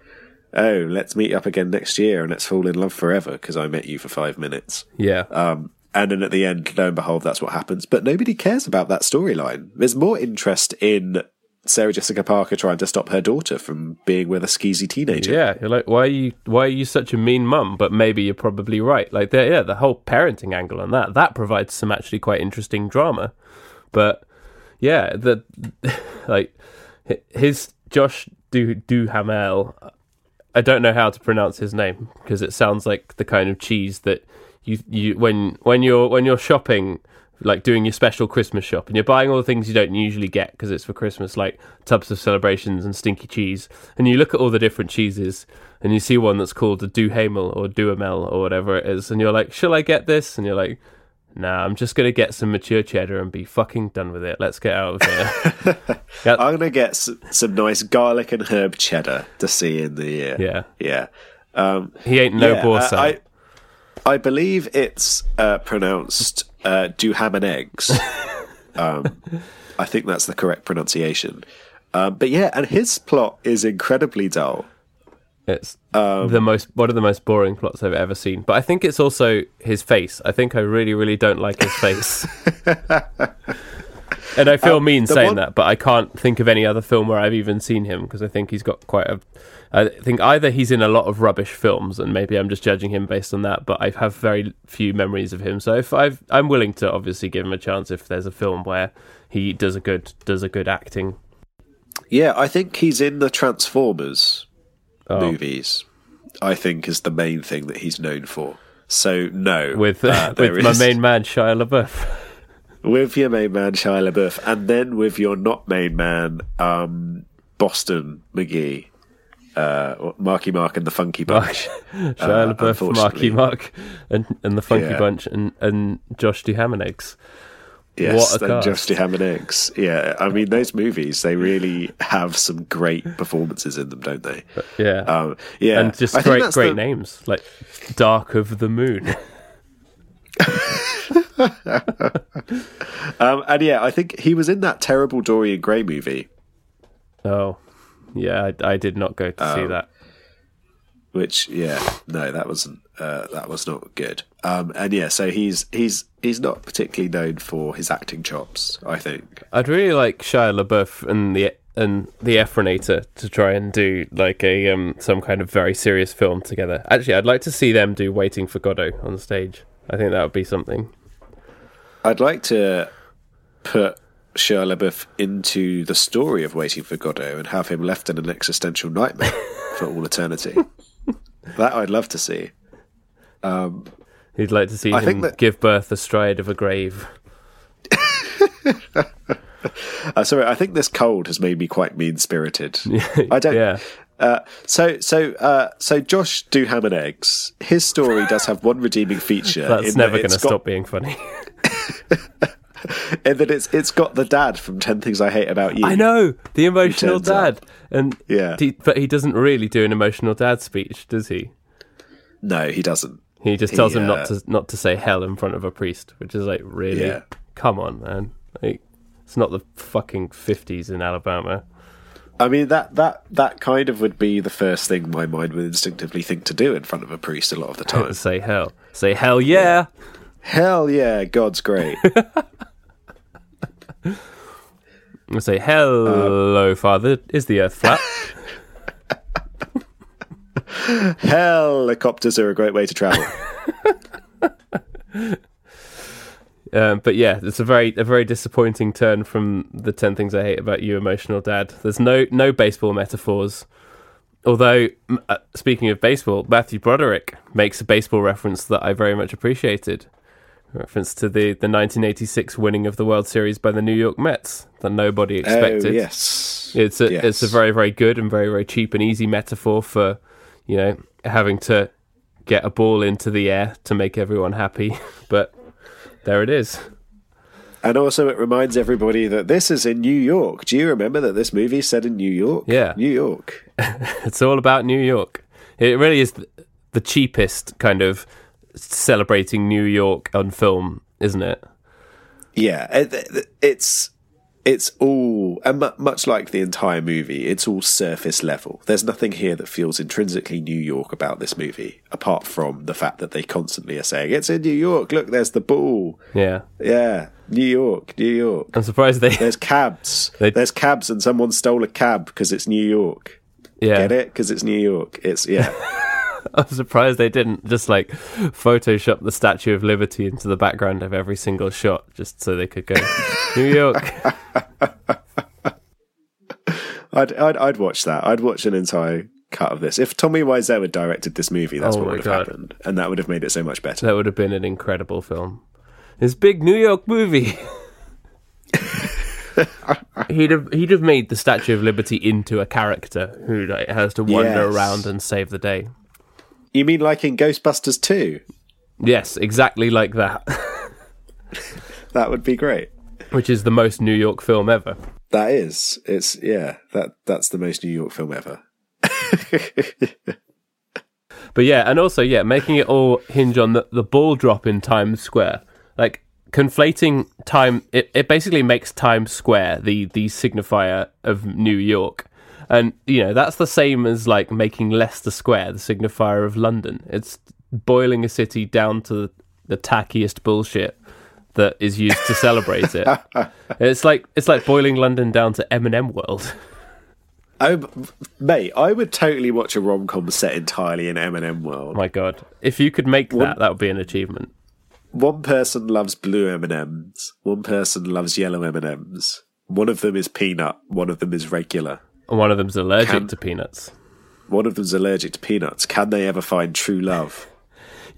"Oh, let's meet up again next year and let's fall in love forever because I met you for five minutes." Yeah. Um, and then at the end, lo and behold, that's what happens. But nobody cares about that storyline. There's more interest in Sarah Jessica Parker trying to stop her daughter from being with a skeezy teenager. Yeah, you're like, why are you why are you such a mean mum? But maybe you're probably right. Like, the, yeah, the whole parenting angle on that that provides some actually quite interesting drama. But yeah, the <laughs> like his Josh Du Duhamel. I don't know how to pronounce his name because it sounds like the kind of cheese that you you when when you're when you're shopping like doing your special Christmas shop and you're buying all the things you don't usually get because it's for Christmas, like tubs of celebrations and stinky cheese. And you look at all the different cheeses and you see one that's called a Duhamel or Duhamel or whatever it is, and you're like, shall I get this? And you're like, nah, I'm just gonna get some mature cheddar and be fucking done with it. Let's get out of here. <laughs> I'm gonna get s- some nice garlic and herb cheddar to see in the year. yeah, yeah. Um, he ain't no yeah, uh, I, I believe it's uh, pronounced uh, do ham and eggs. <laughs> um, I think that's the correct pronunciation. Um, but yeah, and his plot is incredibly dull. It's Um, the most one of the most boring plots I've ever seen. But I think it's also his face. I think I really, really don't like his face. <laughs> and I feel mean Um, the saying one- that, but I can't think of any other film where I've even seen him because I think he's got quite a. I think either he's in a lot of rubbish films, and maybe I'm just judging him based on that. But I have very few memories of him, so if I've, I'm willing to obviously give him a chance if there's a film where he does a good does a good acting. Yeah, I think he's in the Transformers Oh, movies. I think is the main thing that he's known for. So no, with uh, <laughs> with my main man Shia LaBeouf. with your main man Shia LaBeouf, and then with your not main man um, Boston McGee, uh, Marky Mark and the Funky Bunch. <laughs> Shia Uh, LaBeouf, Marky. Mark, and and the Funky Yeah. Bunch, and and Josh Duhamel eggs. Yes, What a and cast. Just to and Eggs. Yeah, I mean those movies they <laughs> really have some great performances in them, don't they? Yeah, Um, yeah, and just I great great the- names like Dark of the Moon. <laughs> Um, and yeah, I think he was in that terrible Dorian Gray movie, oh, yeah, I, I did not go to Um, see that. which yeah, no, that wasn't uh, that was not good. Um, and yeah, so he's he's he's not particularly known for his acting chops. I think. I'd really like Shia LaBeouf and the and the Efronator to try and do like a um some kind of very serious film together. Actually, I'd like to see them do Waiting for Godot on stage. I think that would be something. I'd like to put Shia LaBeouf into the story of Waiting for Godot and have him left in an existential nightmare <laughs> for all eternity. that I'd love to see. He'd like to see I him think that- give birth astride of a grave. <laughs> Uh, sorry, I think this cold has made me quite mean spirited. <laughs> I don't. Yeah. Uh, so so uh, so Josh do ham and eggs. His story does have one redeeming feature. That's in never that going to stop being funny. <laughs> In that it's it's got the dad from Ten Things I Hate About You. I know the emotional turns up. dad, and Yeah. he, but he doesn't really do an emotional dad speech, does he? No, he doesn't. He just tells him He, not uh, to not to say hell in front of a priest, which is like really, Yeah. come on, man. Like, it's not the fucking fifties in Alabama. I mean that that that kind of would be the first thing my mind would instinctively think to do in front of a priest a lot of the <laughs> time. say hell, say hell, yeah. Hell yeah, God's great. <laughs> And <laughs> say hello, father. Is the earth flat? <laughs> Helicopters are a great way to travel. <laughs> Um, but yeah, it's a very a very disappointing turn from the ten things I hate about you, emotional dad. There's no no baseball metaphors. although, uh, speaking of baseball, Matthew Broderick makes a baseball reference that I very much appreciated. Reference to the, the 1986 winning of the World Series by the New York Mets that nobody oh, expected. Oh, yes. It's a Yes. it's a very very good and very very cheap and easy metaphor for you know having to get a ball into the air to make everyone happy, <laughs> but there it is. And also, it reminds everybody that this is in New York. Do you remember that this movie set in New York? Yeah. New York. <laughs> It's all about New York. It really is the cheapest kind of celebrating New York on film, isn't it? Yeah, it, it- it's it's all and mu- much like the entire movie, it's all surface level. There's nothing here that feels intrinsically New York about this movie, apart from the fact that they constantly are saying it's in New York. Look, there's the ball. Yeah. Yeah, New York, New York. I'm surprised they There's cabs. <laughs> They- There's cabs, and someone stole a cab because it's New York. yeah. Get it? Because it's New York. It's yeah. <laughs> <laughs> I'm surprised they didn't just like Photoshop the Statue of Liberty into the background of every single shot just so they could go <laughs> New York. <laughs> I'd, I'd I'd watch that. I'd watch an entire cut of this. If Tommy Wiseau had directed this movie, that's Oh what would have God. happened, and that would have made it so much better. That would have been an incredible film. His big New York movie. he'd have he'd have made the Statue of Liberty into a character who like, has to wander Yes. around and save the day. You mean like in Ghostbusters 2? Yes, exactly like that. <laughs> That would be great. Which is the most New York film ever. That is. It's yeah. That that's the most New York film ever. <laughs> But yeah, and also yeah, making it all hinge on the, the ball drop in Times Square. Like conflating time it, it basically makes Times Square the the signifier of New York. And you know, that's the same as like making Leicester Square the signifier of London. It's boiling a city down to the, tackiest bullshit that is used to celebrate it. <laughs> it's like it's like boiling London down to M&M World. Oh, mate, I would totally watch a rom com set entirely in M&M world. My god. If you could make that, that would be an achievement. One person loves blue M and M's. One person loves yellow M and M's. One of them is peanut. One of them is regular. And one of them's allergic Can- to peanuts. One of them's allergic to peanuts. Can they ever find true love? <laughs>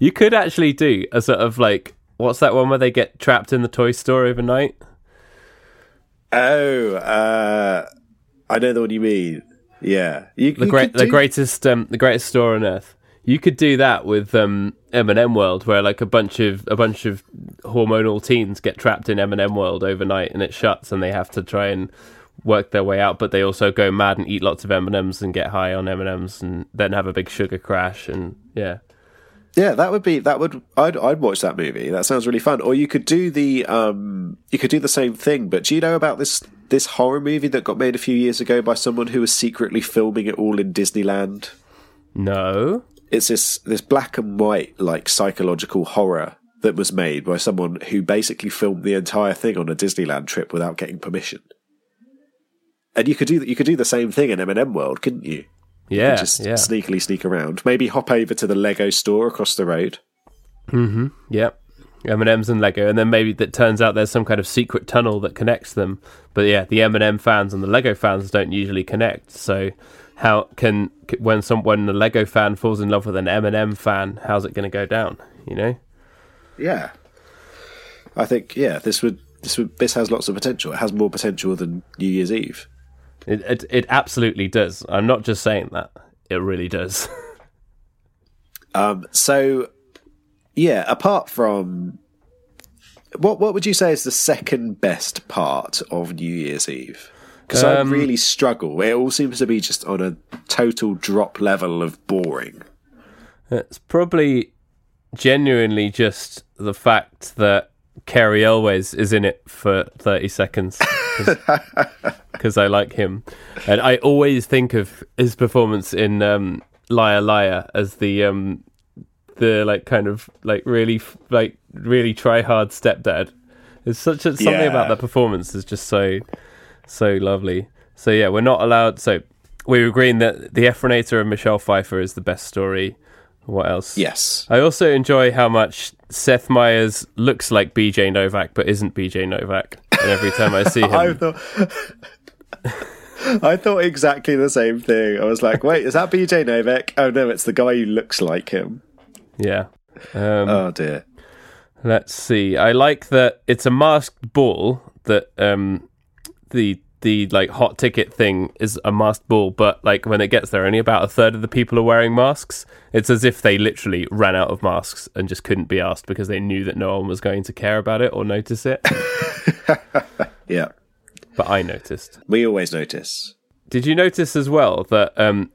You could actually do a sort of like what's that one where they get trapped in the toy store overnight? Oh, uh, I know the one you mean. Yeah, you, The you great, the do- greatest, um, the greatest store on earth. You could do that with um, M&M World, where like a bunch of a bunch of hormonal teens get trapped in M&M World overnight, and it shuts, and they have to try and work their way out. But they also go mad and eat lots of M&Ms and get high on M&Ms, and then have a big sugar crash. And yeah, Yeah, that would be that would I'd I'd watch that movie. That sounds really fun. Or you could do the um you could do the same thing. But do you know about this this horror movie that got made a few years ago by someone who was secretly filming it all in Disneyland? no, It's this this black and white like psychological horror that was made by someone who basically filmed the entire thing on a Disneyland trip without getting permission. And you could do you could do the same thing in M&M World, couldn't you? yeah, Just yeah, sneakily sneak around. Maybe hop over to the Lego store across the road. Yep. M&M's and Lego, and then maybe that turns out there's some kind of secret tunnel that connects them. But yeah, the M&M fans and the Lego fans don't usually connect. So how can when some when the Lego fan falls in love with an M&M fan, how's it going to go down? You know? Yeah, I think yeah, this would this would this has lots of potential. It has more potential than New Year's Eve. It it, it absolutely does. I'm not just saying that. It really does. <laughs> Um, so yeah, apart from what what would you say is the second best part of New Year's Eve? Because I Um, really struggle. It all seems to be just on a total drop level of boring. It's probably genuinely just the fact that Cary Elwes is in it for 30 seconds because <laughs> I like him. And I always think of his performance in um, Liar Liar as the um, the like kind of like really like really try hard stepdad. It's such a, something Yeah. about that performance is just so so lovely. So yeah, we're not allowed. So we were agreeing that the Efronator of Michelle Pfeiffer is the best story. What else? Yes. I also enjoy how much Seth Meyers looks like BJ Novak, but isn't BJ Novak. And every time I see <laughs> I him, thought <laughs> I thought exactly the same thing. I was like, wait, is that BJ Novak? Oh no, it's the guy who looks like him. Yeah. Um, Oh dear. Let's see. I like that it's a masked ball that um the the like hot ticket thing is a masked ball, but like when it gets there, only about a third of the people are wearing masks. It's as if they literally ran out of masks and just couldn't be asked because they knew that no one was going to care about it or notice it. <laughs> Yeah. but I noticed. We always notice. Did you notice as well that um,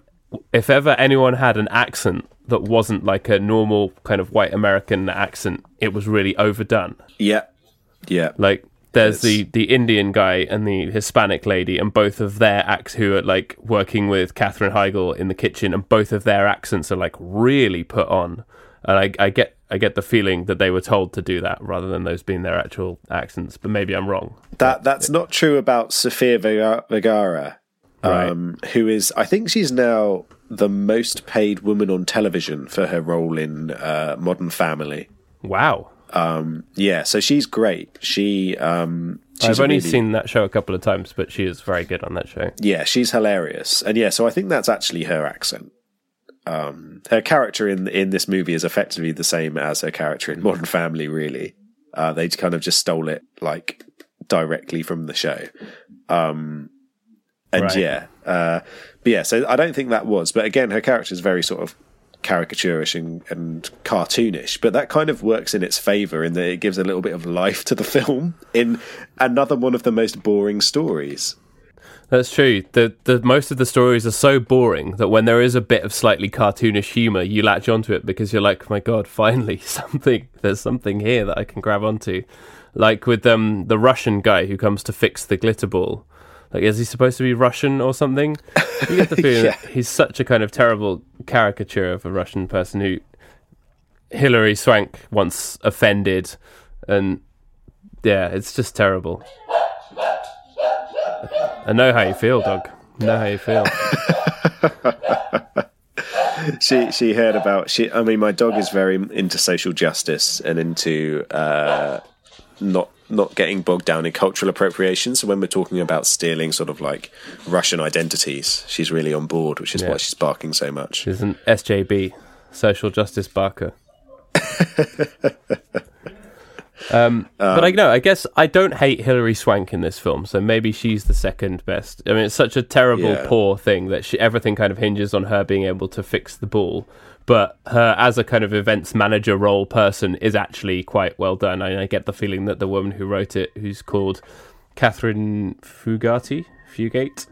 if ever anyone had an accent that wasn't like a normal kind of white American accent, it was really overdone? Yeah. Yeah. Like there's the the Indian guy and the Hispanic lady, and both of their acts who are like working with Katherine Heigl in the kitchen, and both of their accents are like really put on. And I, I get I get the feeling that they were told to do that rather than those being their actual accents. But maybe I'm wrong. That that's not true about Sofia Vergara, um, who is I think she's now the most paid woman on television for her role in uh, Modern Family. Wow. Yeah, so she's great. She um, she's I've only really- seen that show a couple of times, but she is very good on that show. Yeah, she's hilarious, and yeah, so I think that's actually her accent. Um, her character in in this movie is effectively the same as her character in Modern Family. Really, uh, they kind of just stole it like directly from the show. Um, and Right. yeah, uh, but yeah, so I don't think that was. But again, her character is very sort of caricaturish and, and cartoonish, but that kind of works in its favor in that it gives a little bit of life to the <laughs> film in another one of the most boring stories. That's true. The the most of the stories are so boring that when there is a bit of slightly cartoonish humor, you latch onto it because you're like, "My God, <laughs> finally something! There's something here that I can grab onto." Like with um the Russian guy who comes to fix the glitter ball. Like, is he supposed to be Russian or something? You get the <laughs> feeling Yeah. that he's such a kind of terrible caricature of a Russian person who Hilary Swank once offended, and yeah, it's just terrible. I know how you feel, dog. I know how you feel. <laughs> she she heard about she i mean my dog is very into social justice and into uh not not getting bogged down in cultural appropriation so when we're talking about stealing sort of like russian identities she's really on board which is Yeah. why she's barking so much She's an SJB, social justice barker. <laughs> Um, but I know. I guess I don't hate Hilary Swank in this film, so maybe she's the second best. I mean, it's such a terrible, Yeah. poor thing that she, everything kind of hinges on her being able to fix the ball. But her, as a kind of events manager role person, is actually quite well done. I, I get the feeling that the woman who wrote it, who's called Katherine Fugati, Fugate,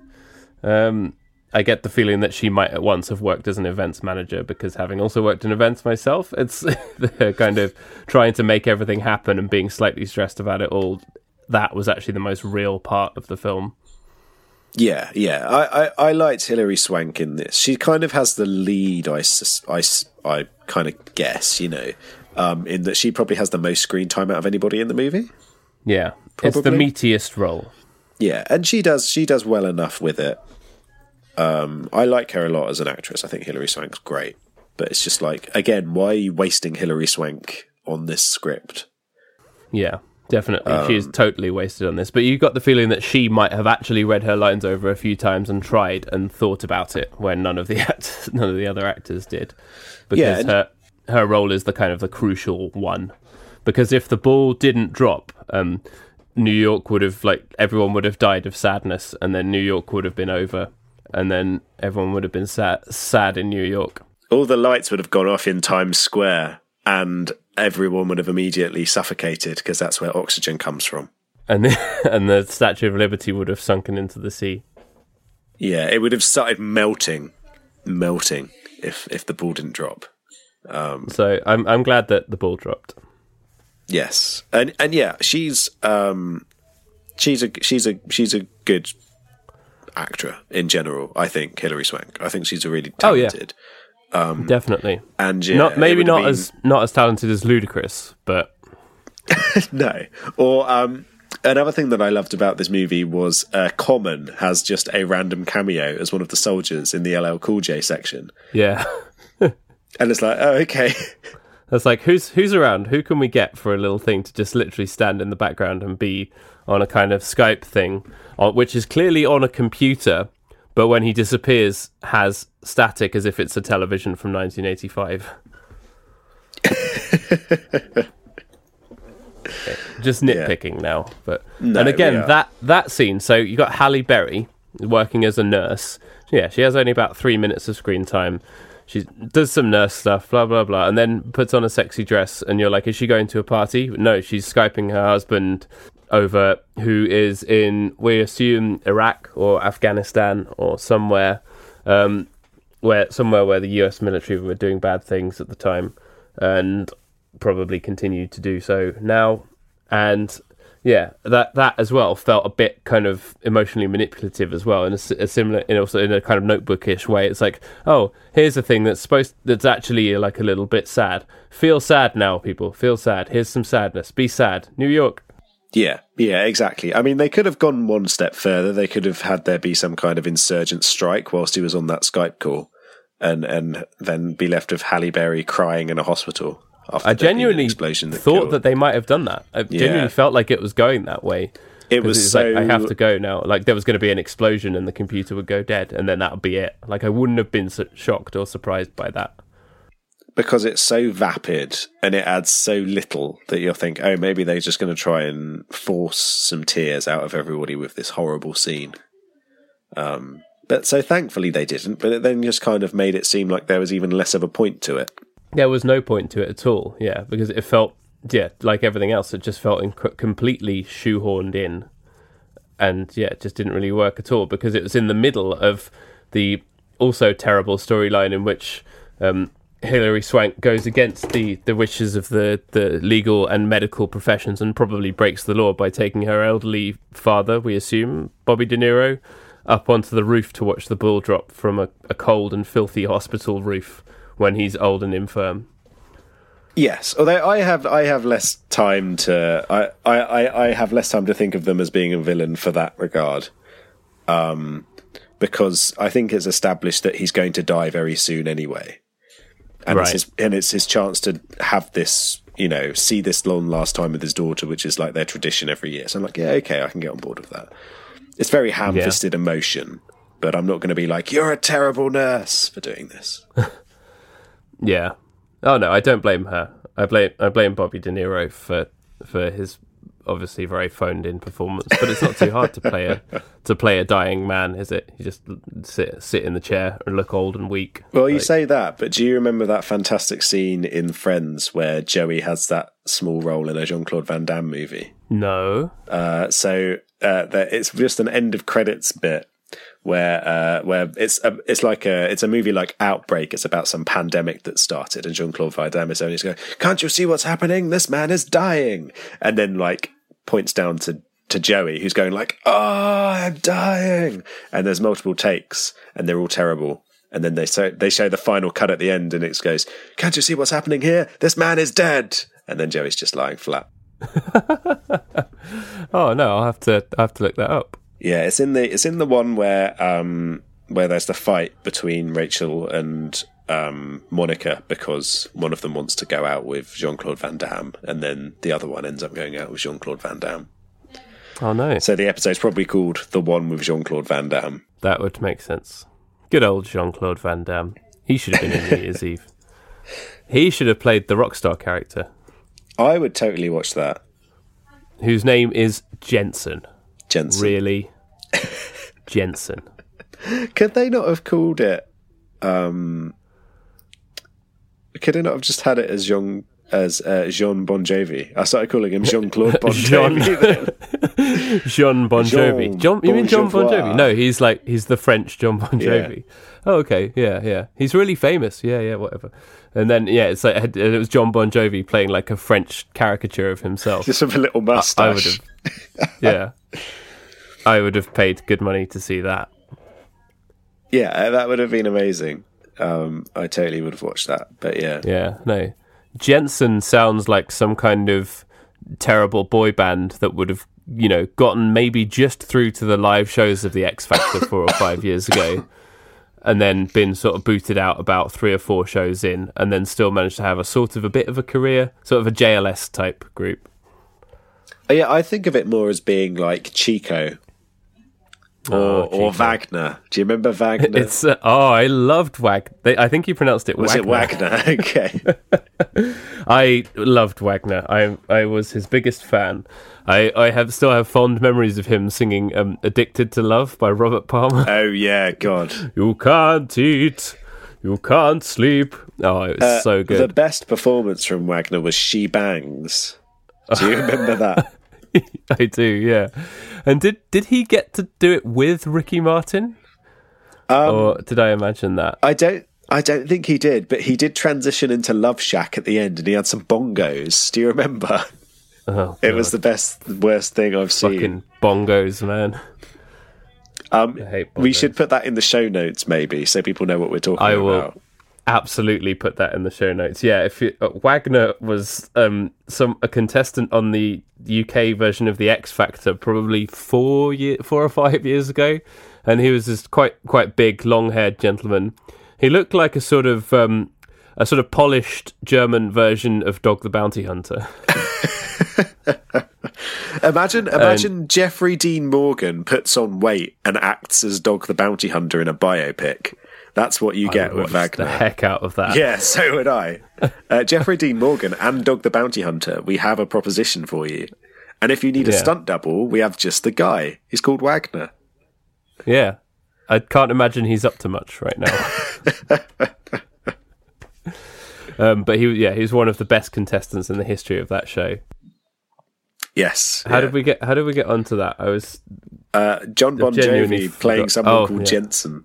um, I get the feeling that she might at once have worked as an events manager because having also worked in events myself, it's <laughs> the kind of trying to make everything happen and being slightly stressed about it all. That was actually the most real part of the film. Yeah yeah I, I i liked hilary swank in this she kind of has the lead i i, I kind of guess you know um in that she probably has the most screen time out of anybody in the movie Yeah, it's the meatiest role. Yeah, and she does she does well enough with it. Um, I like her a lot as an actress. I think Hilary Swank's great, but it's just like again, why are you wasting Hilary Swank on this script? Yeah, definitely. she is totally wasted on this. But you got the feeling that she might have actually read her lines over a few times and tried and thought about it when none of the <laughs> act- none of the other actors did. Because Yeah, her her role is the kind of the crucial one. Because if the ball didn't drop, um, New York would have like everyone would have died of sadness, and then New York would have been over, and then everyone would have been sad sad in New York. All the lights would have gone off in Times Square, and everyone would have immediately suffocated because that's where oxygen comes from. And the, <laughs> and the Statue of Liberty would have sunken into the sea. Yeah, it would have started melting, melting if if the ball didn't drop. So I'm I'm glad that the ball dropped. Yes, and and yeah, she's um, she's a she's a she's a good actor in general. I think Hilary Swank. I think she's a really Oh, yeah. Talented. Definitely. And yeah, not maybe not been- as not as talented as Ludacris, but <laughs> no. Or um, another thing that I loved about this movie was uh, Common has just a random cameo as one of the soldiers in the LL Cool J section, yeah. <laughs> and it's like, oh okay, <laughs> That's like who's who's around? Who can we get for a little thing to just literally stand in the background and be on a kind of Skype thing, uh, which is clearly on a computer, but when he disappears, has static as if it's a television from 1985. <laughs> Just nitpicking now, but No, and again that that scene. So you got Halle Berry working as a nurse. Yeah, she has only about three minutes of screen time. She does some nurse stuff, blah blah blah, and then puts on a sexy dress. And you're like, is she going to a party? No, she's skyping her husband over, who is in we assume Iraq or Afghanistan or somewhere, um, where somewhere where the U.S. military were doing bad things at the time, and probably continue to do so now. And yeah, that that as well felt a bit kind of emotionally manipulative as well, in a, a similar, in also in a kind of notebookish way. It's like, oh, here's a thing that's supposed that's actually like a little bit sad. Feel sad now, people. Feel sad. Here's some sadness. Be sad. New York. Yeah, yeah, exactly. I mean, they could have gone one step further. They could have had there be some kind of insurgent strike whilst he was on that Skype call, and and then be left with Halle Berry crying in a hospital. After I there'd been an genuinely explosion that thought killed- that they might have done that. I genuinely felt like it was going that way. it was it's so. like, I have to go now. Like there was going to be an explosion and the computer would go dead, and then that would be it. Like I wouldn't have been so shocked or surprised by that. Because it's so vapid and it adds so little that you'll think, oh, maybe they're just going to try and force some tears out of everybody with this horrible scene. Um, but so thankfully they didn't, but it then just kind of made it seem like there was even less of a point to it. There was no point to it at all. Yeah, because it felt yeah like everything else. It just felt inc- completely shoehorned in, and yeah, it just didn't really work at all because it was in the middle of the also terrible storyline in which um, Hilary Swank goes against the, the wishes of the, the legal and medical professions and probably breaks the law by taking her elderly father, we assume, Bobby De Niro, up onto the roof to watch the bull drop from a, a cold and filthy hospital roof when he's old and infirm. Yes, although I have I have less time to I, I, I have less time to think of them as being a villain for that regard. Um because I think it's established that he's going to die very soon anyway. And Right. it's his and it's his chance to have this, you know, see this long last time with his daughter, which is like their tradition every year. So I'm like, yeah, okay, I can get on board with that. It's very ham fisted emotion, but I'm not gonna be like, You're a terrible nurse for doing this. <laughs> Yeah. Oh no, I don't blame her. I blame I blame Bobby De Niro for for his obviously very phoned in performance. But it's not too hard to play a <laughs> to play a dying man, is it? You just sit sit in the chair and look old and weak. Well, you say that, but do you remember that fantastic scene in Friends where Joey has that small role in a Jean Claude Van Damme movie? no. Uh, so uh, that it's just an end of credits bit where uh, where it's a, it's like a it's a movie like Outbreak. It's about some pandemic that started, and Jean Claude Van Damme is only going, "Can't you see what's happening? This man is dying," and then like points down to to Joey, who's going like, "Oh, I'm dying," and there's multiple takes, and they're all terrible. And then they show they show the final cut at the end, and it goes, "Can't you see what's happening here? This man is dead." And then Joey's just lying flat. <laughs> Oh no, I'll have to I have to look that up. Yeah, it's in the it's in the one where um where there's the fight between Rachel and um Monica because one of them wants to go out with Jean Claude Van Damme and then the other one ends up going out with Jean Claude Van Damme. Oh no. So the episode's probably called The One with Jean Claude Van Damme. That would make sense. Good old Jean Claude Van Damme. He should have been in New Year's <laughs> Eve. He should have played the Rockstar character, I would totally watch that. whose name is Jensen. Jensen. Really? <laughs> Jensen. Could they not have called it um could they not have just had it as Jean as uh, Jean Bon Jovi? I started calling him Jean Claude Bon <laughs> Jean- Jovi. <laughs> Jean Bon Jovi. John, you mean Jon Bon Jovi? No, he's like he's the French John Bon Yeah. Oh, okay, yeah, yeah. He's really famous. Yeah, yeah, whatever. And then yeah, it's like and it was Jon Bon Jovi playing like a French caricature of himself. just with a little mustache. I would have. Yeah, I would have paid good money to see that. Yeah, that would have been amazing. Um, I totally would have watched that. But yeah, Yeah, no. Jensen sounds like some kind of terrible boy band that would have, you know, gotten maybe just through to the live shows of the X Factor four or five years ago, and then been sort of booted out about three or four shows in, and then still managed to have a sort of a bit of a career, sort of a JLS type group. Yeah, I think of it more as being like Chico or, Oh, or Wagner. Do you remember Wagner? <laughs> It's uh, oh, I loved Wagner. I think you pronounced it. was Wagner. it Wagner? <laughs> okay. <laughs> I loved Wagner. I I was his biggest fan. I, I have still have fond memories of him singing um, "Addicted to Love" by Robert Palmer. oh yeah, God. you can't eat, you can't sleep. Oh, it was so good. The best performance from Wagner was "She Bangs." Do you remember that? <laughs> I do, yeah. And did did he get to do it with Ricky Martin, Um, or did I imagine that? I don't. I don't think he did, but he did transition into Love Shack at the end, and he had some bongos. Do you remember? <laughs> Oh, It was the best, worst thing I've seen. fucking bongos, man. Um, hate we should put that in the show notes, maybe, so people know what we're talking I will about. Absolutely put that in the show notes. Yeah, if you, uh, Wagner was um, some a contestant on the UK version of the X Factor, probably four year, four or five years ago, and he was this quite quite big, long haired gentleman. He looked like a sort of um, a sort of polished German version of Dog the Bounty Hunter. <laughs> Imagine, imagine Jeffrey Dean Morgan puts on weight and acts as Dog the Bounty Hunter in a biopic. That's what you get with Watched the heck out of that. Yeah, so would I. <laughs> Uh, Jeffrey Dean Morgan and Dog the Bounty Hunter, we have a proposition for you. And if you need a Yeah. stunt double, we have just the guy. He's called Wagner. Yeah. I can't imagine he's up to much right now. <laughs> um, but he, yeah, he was one of the best contestants in the history of that show. Yes. How yeah. did we get? How did we get onto that? I was Uh, Jon Bon Jovi playing forgot- someone oh, called yeah. Jensen.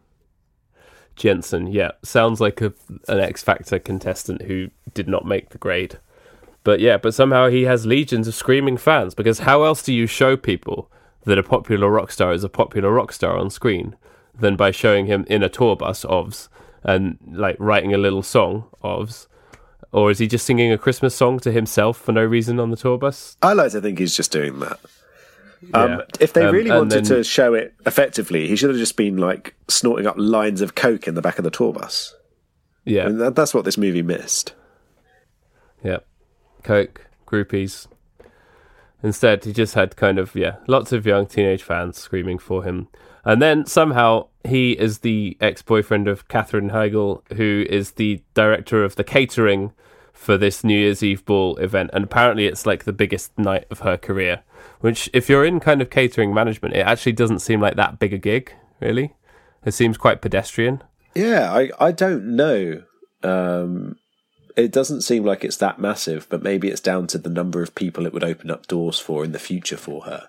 Jensen. Yeah, sounds like a an X Factor contestant who did not make the grade. But yeah, but somehow he has legions of screaming fans because how else do you show people that a popular rock star is a popular rock star on screen than by showing him in a tour bus ofs and like writing a little song ofs? Or is he just singing a Christmas song to himself for no reason on the tour bus? I like to think he's just doing that. Um, Yeah. If they Um, really wanted then- to show it effectively, he should have just been like snorting up lines of coke in the back of the tour bus. Yeah. And that, that's what this movie missed. Yeah. Coke, groupies. Instead, he just had kind of, yeah, lots of young teenage fans screaming for him. And then somehow he is the ex boyfriend of Katherine Heigl, who is the director of the catering for this New Year's Eve ball event. And apparently, it's like the biggest night of her career. Which, if you're in kind of catering management, it actually doesn't seem like that big a gig, really. It seems quite pedestrian. Yeah, I, I don't know. Um, it doesn't seem like it's that massive, but maybe it's down to the number of people it would open up doors for in the future for her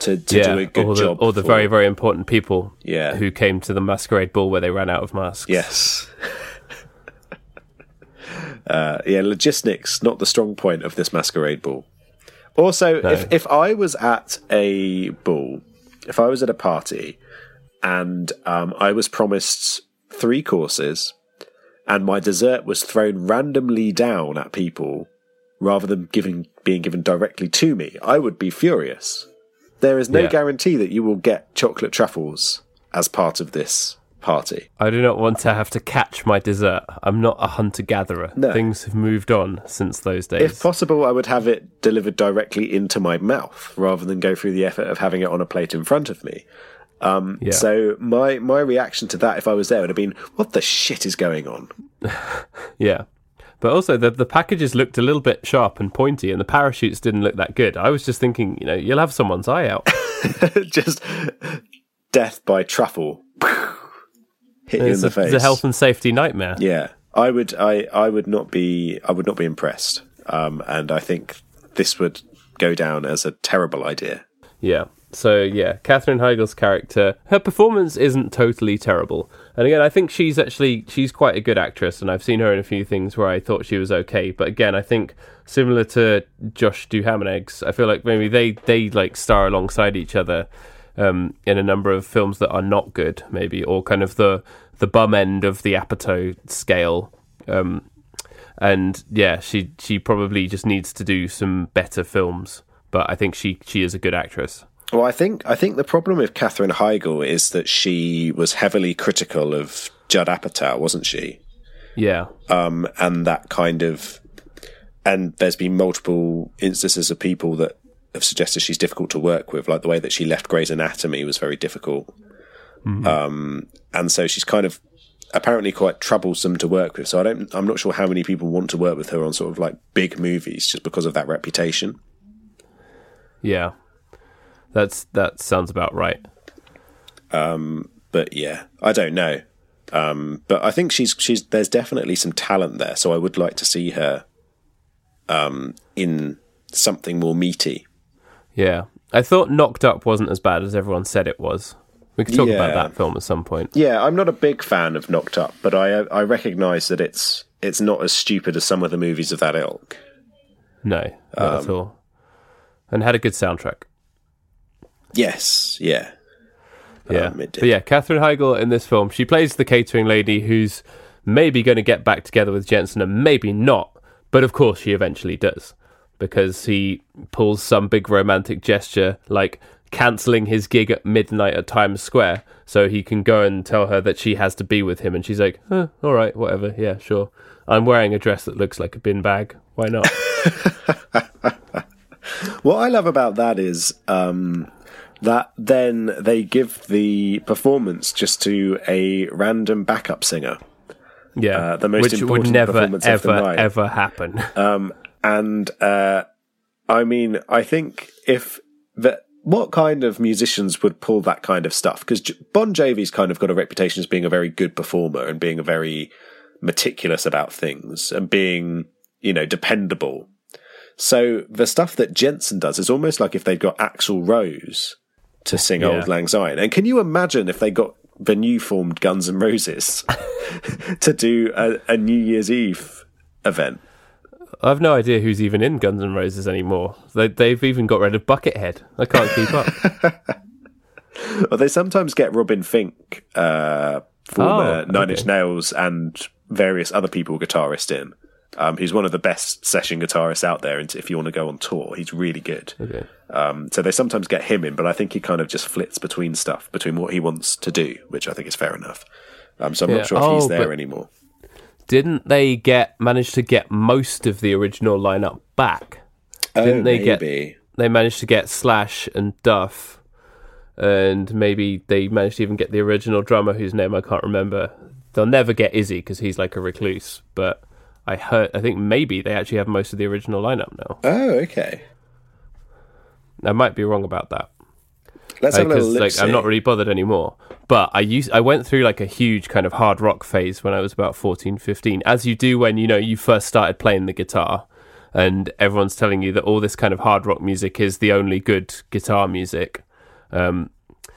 to, to do a good or the, job. or the for- very, very important people Yeah. who came to the masquerade ball where they ran out of masks. Yes. <laughs> uh, yeah, logistics not the strong point of this masquerade ball. Also, if if I was at a ball, if I was at a party, and um, I was promised three courses, and my dessert was thrown randomly down at people rather than giving being given directly to me, I would be furious. There is no Yeah. guarantee that you will get chocolate truffles as part of this party. I do not want to have to catch my dessert. I'm not a hunter gatherer. No. Things have moved on since those days. If possible, I would have it delivered directly into my mouth rather than go through the effort of having it on a plate in front of me. Um, yeah. So my my reaction to that, if I was there, would have been, "What the shit is going on?" <laughs> yeah. But also, the, the packages looked a little bit sharp and pointy, and the parachutes didn't look that good. I was just thinking, you know, you'll have someone's eye out. <laughs> Just death by truffle, <laughs> hit you in it's, the a, face. it's a health and safety nightmare. Yeah, I would, I, I would not be, I would not be impressed. Um, and I think this would go down as a terrible idea. Yeah. So yeah, Katherine Heigl's character, her performance isn't totally terrible. And again, I think she's actually she's quite a good actress, and I've seen her in a few things where I thought she was okay. But again, I think similar to Josh Duhamel and Eggs, I feel like maybe they they like star alongside each other um, in a number of films that are not good, maybe, or kind of the the bum end of the Apatow scale. Um, and yeah, she she probably just needs to do some better films. But I think she she is a good actress. Well, I think I think the problem with Katherine Heigl is that she was heavily critical of Judd Apatow, wasn't she? Yeah, um, and that kind of and there's been multiple instances of people that have suggested she's difficult to work with, like the way that she left Grey's Anatomy was very difficult. Um, and so she's kind of apparently quite troublesome to work with. So I don't, I'm not sure how many people want to work with her on sort of like big movies just because of that reputation. Yeah, that's that sounds about right. But yeah, I don't know. Um, but I think she's she's there's definitely some talent there. So I would like to see her um, in something more meaty. Yeah, I thought Knocked Up wasn't as bad as everyone said it was. We could talk about that film at some point. Yeah, I'm not a big fan of Knocked Up, but I I recognise that it's it's not as stupid as some of the movies of that ilk. No, not Um, at all. And had a good soundtrack. Yes, yeah, Yeah, Um, but yeah, Katherine Heigl in this film, she plays the catering lady who's maybe going to get back together with Jensen and maybe not. But of course, she eventually does because he pulls some big romantic gesture like cancelling his gig at midnight at Times Square so he can go and tell her that she has to be with him. And she's like, huh, all right, whatever. Yeah, sure. I'm wearing a dress that looks like a bin bag. Why not? <laughs> What I love about that is um, that then they give the performance just to a random backup singer. Yeah, Uh, the most which would never, performance of the ever, night. ever happen. Um, and uh, I mean, I think if that. What kind of musicians would pull that kind of stuff? Because Bon Jovi's kind of got a reputation as being a very good performer and being a very meticulous about things and being, you know, dependable. So the stuff that Jensen does is almost like if they'd got Axl Rose to sing Yeah. Auld Lang Syne. And can you imagine if they got the new formed Guns N' Roses <laughs> to do a, a New Year's Eve event? I've no idea who's even in Guns N' Roses anymore. They, they've even got rid of Buckethead. I can't keep up. <laughs> Well, they sometimes get Robin Finck, uh, former Oh, Nine okay. Inch Nails, and various other people guitarist in. Um, he's one of the best session guitarists out there. And if you want to go on tour, he's really good. Okay. Um, so they sometimes get him in, but I think he kind of just flits between stuff, between what he wants to do, which I think is fair enough. Um, so I'm Yeah. not sure if he's Oh, there anymore. Didn't they get manage to get most of the original lineup back? Oh, Didn't oh, they get- maybe. They managed to get Slash and Duff, and maybe they managed to even get the original drummer whose name I can't remember. They'll never get Izzy because he's like a recluse, but I heard I think maybe they actually have most of the original lineup now. Oh, okay. I might be wrong about that. Let's have a little like I'm not really bothered anymore. But I used I went through like a huge kind of hard rock phase when I was about 14, 15, as you do when you know you first started playing the guitar, and everyone's telling you that all this kind of hard rock music is the only good guitar music. Um,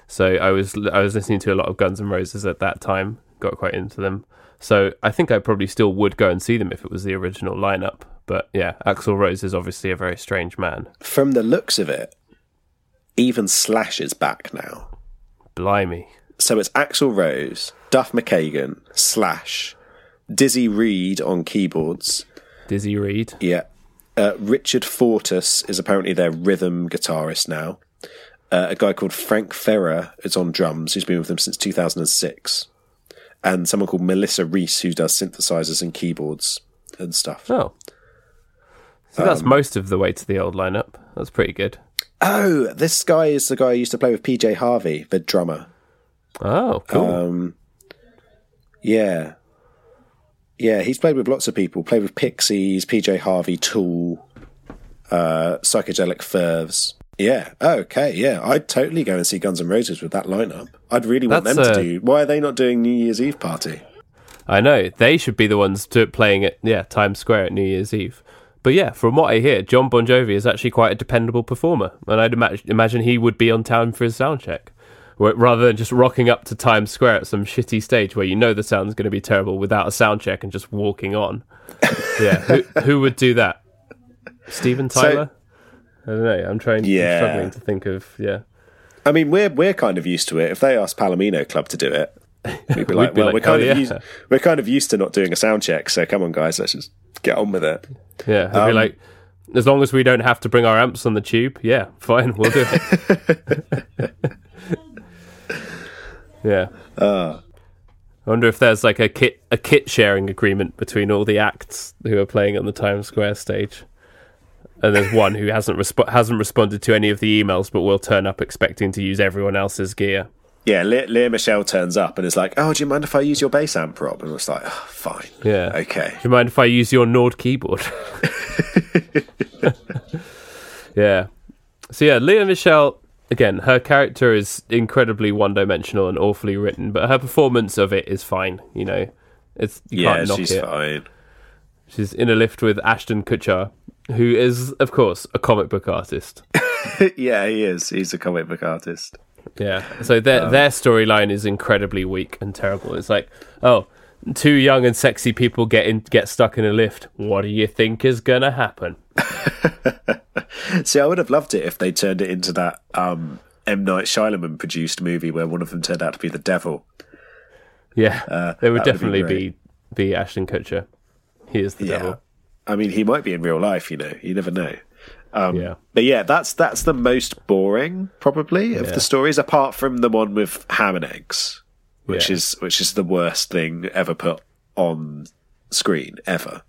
so I was I was listening to a lot of Guns N' Roses at that time, got quite into them. So I think I probably still would go and see them if it was the original lineup. But yeah, Axl Rose is obviously a very strange man. From the looks of it, even Slash is back now. Blimey. So it's Axl Rose, Duff McKagan, Slash, Dizzy Reed on keyboards. Dizzy Reed. Yeah. Uh, Richard Fortus is apparently their rhythm guitarist now. Uh, a guy called Frank Ferrer is on drums, who's been with them since 2006. And someone called Melissa Reese, who does synthesizers and keyboards and stuff. Oh. So Um, that's most of the way to the old lineup. That's pretty good. Oh, this guy is the guy who used to play with PJ Harvey, the drummer. Oh, cool. Um, yeah. Yeah, he's played with lots of people. Played with Pixies, PJ Harvey, Tool, uh, Psychedelic Furs. Yeah. Okay. Yeah, I'd totally go and see Guns N' Roses with that lineup. I'd really want That's, them to uh, do. Why are they not doing New Year's Eve party? I know. They should be the ones to playing at yeah, Times Square at New Year's Eve. But yeah, from what I hear, Jon Bon Jovi is actually quite a dependable performer, and I'd imag- imagine he would be on time for his sound check, rather than just rocking up to Times Square at some shitty stage where you know the sound's going to be terrible without a sound check and just walking on. <laughs> yeah, who, who would do that? Steven So- Tyler? I don't know. I'm trying. Yeah. I'm struggling to think of. Yeah. I mean, we're we're kind of used to it. If they asked Palomino Club to do it, we'd be <laughs> like, be "Well, like, we're kind "Hell of yeah." used, we're kind of used to not doing a sound check. So come on, guys, let's just get on with it." Yeah, I'd Um, be like, as long as we don't have to bring our amps on the tube, yeah, fine, we'll do it. <laughs> yeah. Uh. I wonder if there's like a kit a kit sharing agreement between all the acts who are playing on the Times Square stage. and there's one who hasn't resp- hasn't responded to any of the emails, but will turn up expecting to use everyone else's gear. Yeah, Le- Lea Michele turns up and is like, "Oh, do you mind if I use your bass amp, Rob?" And it's like, oh, "Fine, Yeah. okay." Do you mind if I use your Nord keyboard? <laughs> <laughs> yeah. So yeah, Lea Michele. Again, her character is incredibly one-dimensional and awfully written, but her performance of it is fine. You know, it's you Yeah, can't knock she's it. fine. She's in a lift with Ashton Kutcher, who is, of course, a comic book artist. <laughs> yeah, he is. He's a comic book artist. Yeah. So their um, their storyline is incredibly weak and terrible. It's like, oh, two young and sexy people get in, get stuck in a lift. What do you think is gonna happen? <laughs> See, I would have loved it if they turned it into that um, M Night Shyamalan produced movie where one of them turned out to be the devil. Yeah, there would Uh, that would be definitely be, be Ashton Kutcher. He is the Yeah. devil. I mean, he might be in real life. You know, you never know. Um, Yeah. But yeah, that's that's the most boring probably of Yeah. the stories, apart from the one with ham and eggs, which Yeah. is which is the worst thing ever put on screen ever.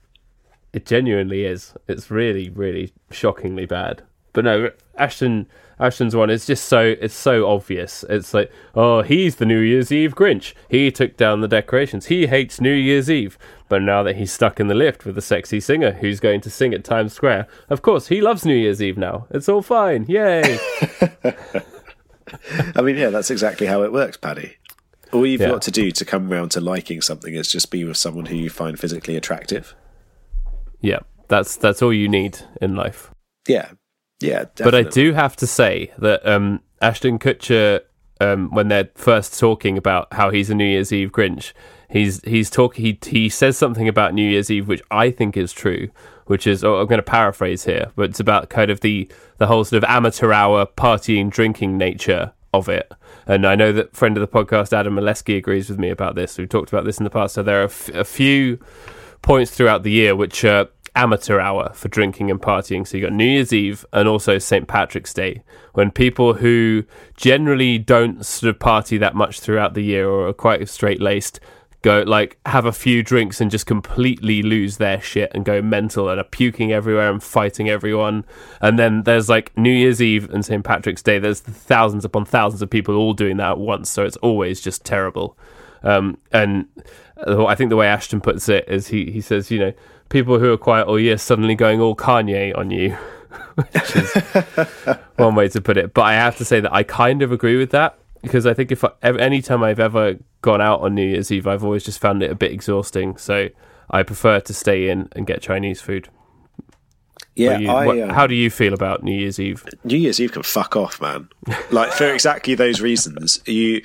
It genuinely is. It's really, really shockingly bad. But no, Ashton Ashton's one is just so it's so obvious. It's like, oh, he's the New Year's Eve Grinch. He took down the decorations. He hates New Year's Eve. But now that he's stuck in the lift with a sexy singer who's going to sing at Times Square, of course he loves New Year's Eve now. It's all fine. Yay. <laughs> I mean, yeah, that's exactly how it works, Paddy. All you've Yeah. got to do to come round to liking something is just be with someone who you find physically attractive. yeah. That's that's all you need in life. Yeah, yeah. But I do have to say that um, Ashton Kutcher, um, when they're first talking about how he's a New Year's Eve Grinch, he's he's talk he he says something about New Year's Eve which I think is true, which is oh, I'm going to paraphrase here, but it's about kind of the the whole sort of amateur hour partying, drinking nature of it. And I know that friend of the podcast Adam Molesky agrees with me about this. We've talked about this in the past. So there are a, few points throughout the year which are amateur hour for drinking and partying. So you got New Year's Eve and also St. Patrick's Day, when people who generally don't sort of party that much throughout the year or are quite straight laced go like have a few drinks and just completely lose their shit and go mental and are puking everywhere and fighting everyone. And then there's like New Year's Eve and St. Patrick's Day. There's thousands upon thousands of people all doing that at once. So it's always just terrible. Um, and uh, I think the way Ashton puts it is he, he says, you know, people who are quiet all year suddenly going all Kanye on you, <laughs> which is <laughs> one way to put it. But I have to say that I kind of agree with that because I think if any time I've ever gone out on New Year's Eve, I've always just found it a bit exhausting. So I prefer to stay in and get Chinese food. Yeah, you- I, what- um, how do you feel about New Year's Eve? New Year's Eve can fuck off, man. Like for exactly those reasons. You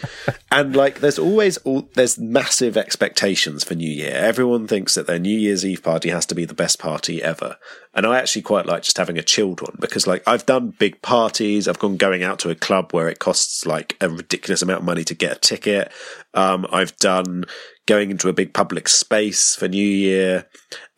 and like there's always all there's massive expectations for New Year. Everyone thinks that their New Year's Eve party has to be the best party ever. And I actually quite like just having a chilled one because like I've done big parties, I've gone going out to a club where it costs like a ridiculous amount of money to get a ticket. Um, I've done going into a big public space for New Year.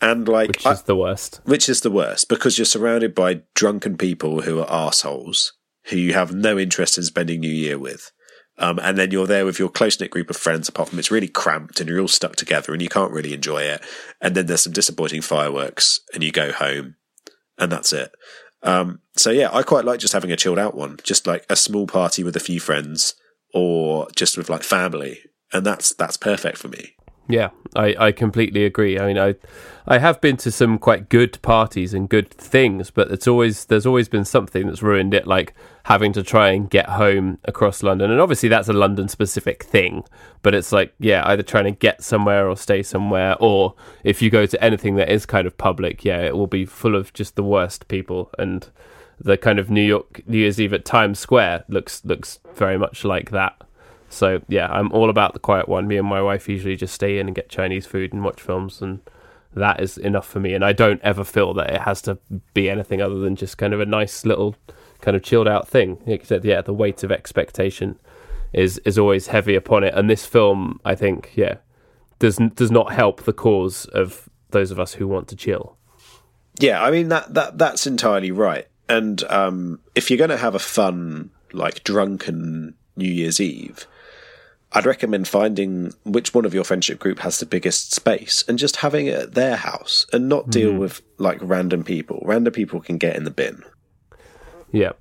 And like Which I- is the worst. which is the worst because you're surrounded by drunken people who are assholes who you have no interest in spending New Year with. Um, and then you're there with your close knit group of friends, apart from it's really cramped and you're all stuck together and you can't really enjoy it. And then there's some disappointing fireworks and you go home and that's it. Um, so yeah, I quite like just having a chilled out one, just like a small party with a few friends or just with like family. And that's, that's perfect for me. Yeah, I, I completely agree. I mean, I I have been to some quite good parties and good things, but it's always there's always been something that's ruined it, like having to try and get home across London. And obviously, that's a London specific thing. But it's like, yeah, either trying to get somewhere or stay somewhere, or if you go to anything that is kind of public, yeah, it will be full of just the worst people. And the kind of New York New Year's Eve at Times Square looks looks very much like that. So yeah, I'm all about the quiet one. Me and my wife usually just stay in and get Chinese food and watch films, and that is enough for me. And I don't ever feel that it has to be anything other than just kind of a nice little kind of chilled out thing. Except yeah, the weight of expectation is is always heavy upon it. And this film, I think, yeah, does does not help the cause of those of us who want to chill. Yeah, I mean that that that's entirely right. And um, if you're going to have a fun, like drunken New Year's Eve, I'd recommend finding which one of your friendship group has the biggest space and just having it at their house and not deal mm-hmm. with like random people. Random people can get in the bin. Yeah.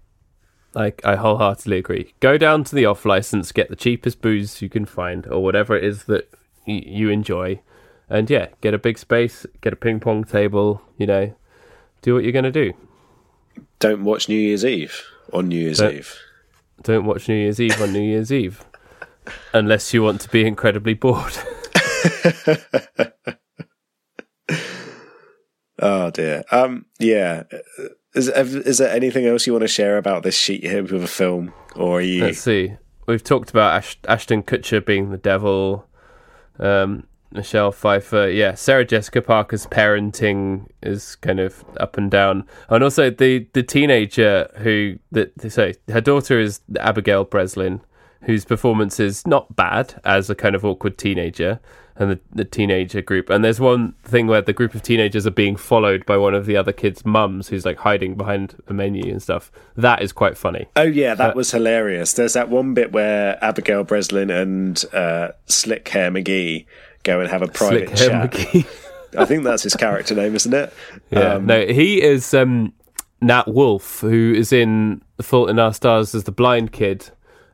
I, I wholeheartedly agree. Go down to the off license, get the cheapest booze you can find, or whatever it is that y- you enjoy, and yeah, get a big space, get a ping pong table. You know, do what you're gonna do. Don't watch New Year's Eve on New Year's Don't- Eve. Don't watch New Year's Eve on New Year's Eve, unless you want to be incredibly bored. <laughs> Oh dear. Um. Yeah. Is is there anything else you want to share about this sheet here with a film, or are you? Let's see. We've talked about Ash- Ashton Kutcher being the devil. Um, Michelle Pfeiffer, yeah. Sarah Jessica Parker's parenting is kind of up and down, and also the the teenager who that sorry, her daughter is Abigail Breslin, whose performance is not bad as a kind of awkward teenager, and the, the teenager group. And there's one thing where the group of teenagers are being followed by one of the other kids' mums, who's like hiding behind a menu and stuff. That is quite funny. Oh yeah, that was hilarious. There's that one bit where Abigail Breslin and uh, Slick Hair McGee go and have a private Slick chat. I think that's his character name, isn't it? <laughs> Yeah, Um, no, he is um, Nat Wolff, who is in The Fault in Our Stars as the blind kid,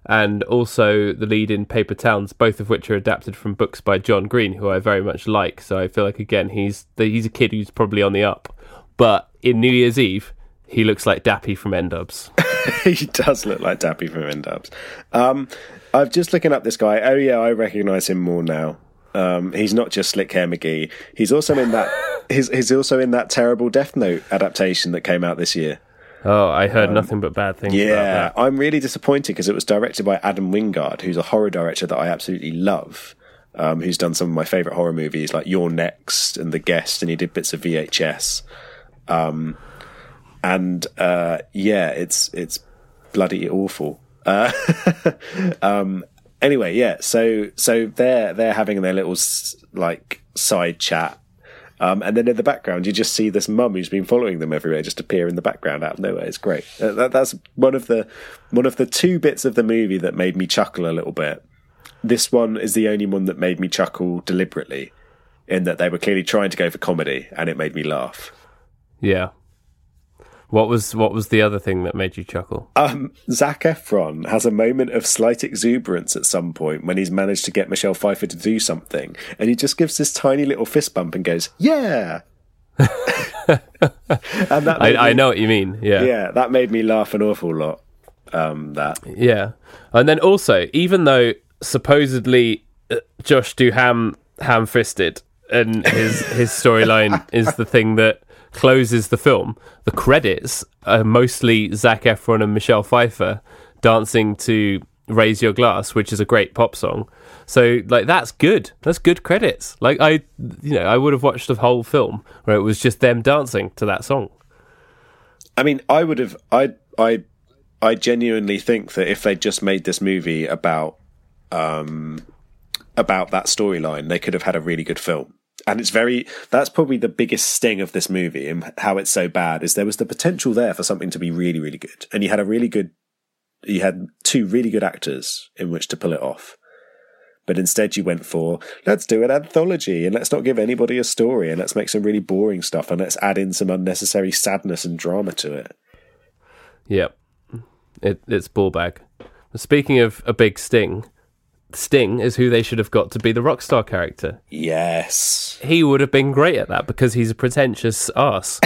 and also the lead in Paper Towns, both of which are adapted from books by John Green, who I very much like. So I feel like again, he's the, he's a kid who's probably on the up, but in New Year's Eve, he looks like Dappy from N-Dubz. <laughs> <laughs> he does look like Dappy from N-Dubz. Um, I'm just looking up this guy. Oh yeah, I recognise him more now. Um, he's not just Slick Hair McGee. He's also in that. <laughs> he's, he's also in that terrible Death Note adaptation that came out this year. Oh, I heard nothing but bad things. Yeah, about that. I'm really disappointed because it was directed by Adam Wingard, who's a horror director that I absolutely love. Um, who's done some of my favorite horror movies like You're Next and The Guest, and he did bits of VHS. Um, and uh, yeah, it's it's bloody awful. Uh, <laughs> um, anyway, yeah. So so they're they're having their little like side chat. Um, and then in the background, you just see this mum who's been following them everywhere just appear in the background out of nowhere. It's great. Uh, that, that's one of the one of the two bits of the movie that made me chuckle a little bit. This one is the only one that made me chuckle deliberately, in that they were clearly trying to go for comedy, and it made me laugh. yeah. What was what was the other thing that made you chuckle? Um, Zac Efron has a moment of slight exuberance at some point when he's managed to get Michelle Pfeiffer to do something, and he just gives this tiny little fist bump and goes, "Yeah." <laughs> and that I, I know what you mean. Yeah, yeah, that made me laugh an awful lot. Um, that Yeah, and then also, even though supposedly uh, Josh Duham ham-fisted and his his storyline <laughs> is the thing that closes the film, the credits are mostly Zac Efron and Michelle Pfeiffer dancing to "Raise Your Glass," which is a great pop song. So, like, that's good. That's good credits. Like, I, you know, I would have watched the whole film where it was just them dancing to that song. I mean, I would have. I I I genuinely think that if they just made this movie about um about that storyline, they could have had a really good film. And it's very. That's probably the biggest sting of this movie and how it's so bad is there was the potential there for something to be really really good, and you had a really good. You had two really good actors in which to pull it off. But instead, you went for let's do an anthology and let's not give anybody a story and let's make some really boring stuff and let's add in some unnecessary sadness and drama to it. Yep. It, it's ball bag. Speaking of a big sting, Sting is who they should have got to be the rockstar character. Yes. He would have been great at that because he's a pretentious ass.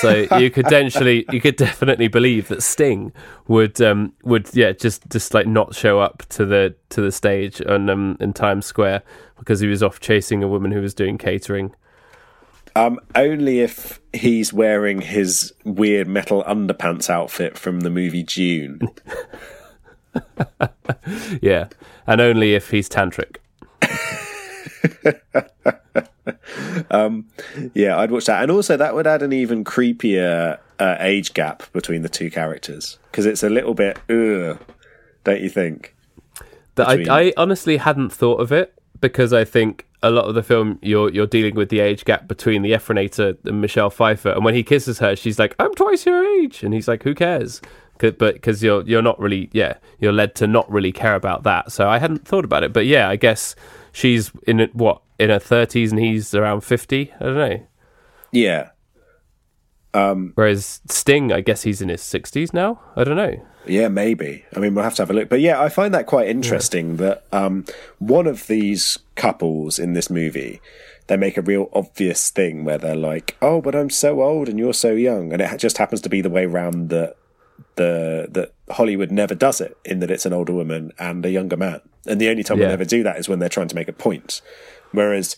So <laughs> you could potentially, you could definitely believe that Sting would, um, would yeah, just just like not show up to the to the stage on um, in Times Square because he was off chasing a woman who was doing catering. Um, only if he's wearing his weird metal underpants outfit from the movie Dune. <laughs> Yeah, and only if he's tantric. <laughs> yeah, I'd watch that. And also, that would add an even creepier uh, age gap between the two characters because it's a little bit, ugh, don't you think? That I, I honestly hadn't thought of it because I think a lot of the film, you're you're dealing with the age gap between the Efronator and Michelle Pfeiffer, and when he kisses her, she's like, "I'm twice your age," and he's like, "Who cares?" but because you're you're not really yeah you're led to not really care about that. So I hadn't thought about it, but yeah, I guess she's in what in her thirties and he's around fifty. I don't know. Yeah. Um, Whereas Sting, I guess he's in his sixties now. I don't know. Yeah, maybe. I mean, we'll have to have a look. But yeah, I find that quite interesting yeah. that um, one of these couples in this movie, they make a real obvious thing where they're like, "Oh, but I'm so old and you're so young," and it just happens to be the way around that the that Hollywood never does it in that it's an older woman and a younger man. And the only time yeah. they ever do that is when they're trying to make a point. Whereas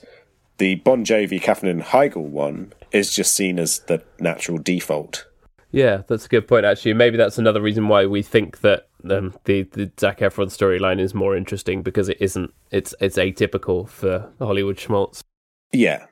the Bon Jovi Katherine Heigl one is just seen as the natural default. Yeah, that's a good point. Actually, maybe that's another reason why we think that um, the the Zac Efron storyline is more interesting because it isn't. It's it's atypical for Hollywood schmaltz. Yeah,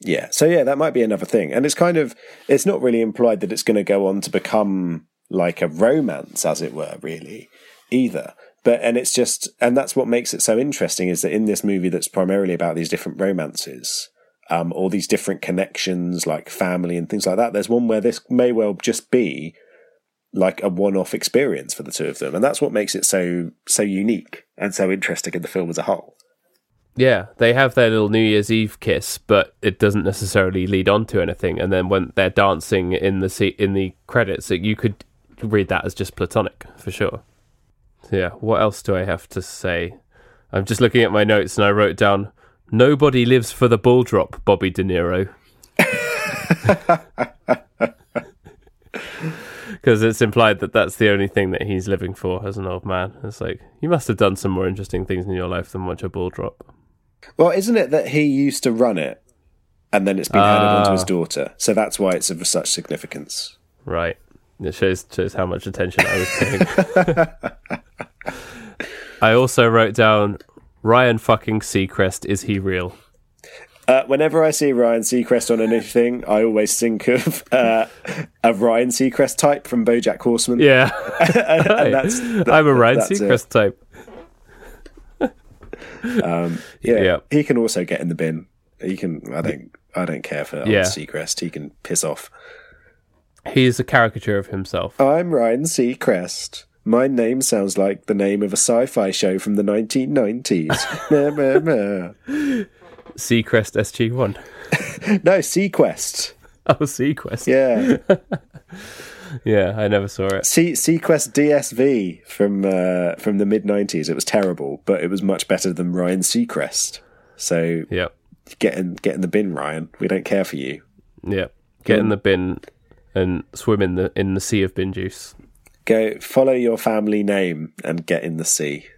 yeah. So yeah, that might be another thing, and it's kind of it's not really implied that it's going to go on to become like a romance, as it were, really, either. But and it's just and that's what makes it so interesting is that in this movie that's primarily about these different romances, um, all these different connections like family and things like that. There's one where this may well just be like a one-off experience for the two of them, and that's what makes it so so unique and so interesting in the film as a whole. Yeah, they have their little New Year's Eve kiss, but it doesn't necessarily lead on to anything. And then when they're dancing in the in the credits, you could read that as just platonic for sure. Yeah, what else do I have to say? I'm just looking at my notes and I wrote down Nobody lives for the ball drop, Bobby De Niro. <laughs> Because it's implied that that's the only thing that he's living for as an old man. It's like, you must have done some more interesting things in your life than watch a ball drop. Well, isn't it that he used to run it and then it's been handed on to his ah. daughter? So that's why it's of such significance. Right. It shows shows how much attention I was paying. <laughs> I also wrote down Ryan fucking Seacrest. Is he real? Uh, whenever I see Ryan Seacrest on anything, I always think of uh, a Ryan Seacrest type from BoJack Horseman. Yeah, <laughs> and, <laughs> and that's, that, I'm a Ryan Seacrest it. type. <laughs> um, yeah, yeah, he can also get in the bin. He can. I don't. I don't care for yeah. Seacrest. He can piss off. He's a caricature of himself. I'm Ryan Seacrest. My name sounds like the name of a sci-fi show from the 1990s. <laughs> Seacrest SG1. <laughs> no, SeaQuest. <laughs> Oh, SeaQuest. Yeah. yeah, I never saw it. Se- SeaQuest DSV from uh, from the mid 90s. It was terrible, but it was much better than Ryan Seacrest. So, yeah. Get in, get in the bin, Ryan. We don't care for you. Yeah. Get in the bin and swim in the in the sea of bin juice. Go follow your family name and get in the sea.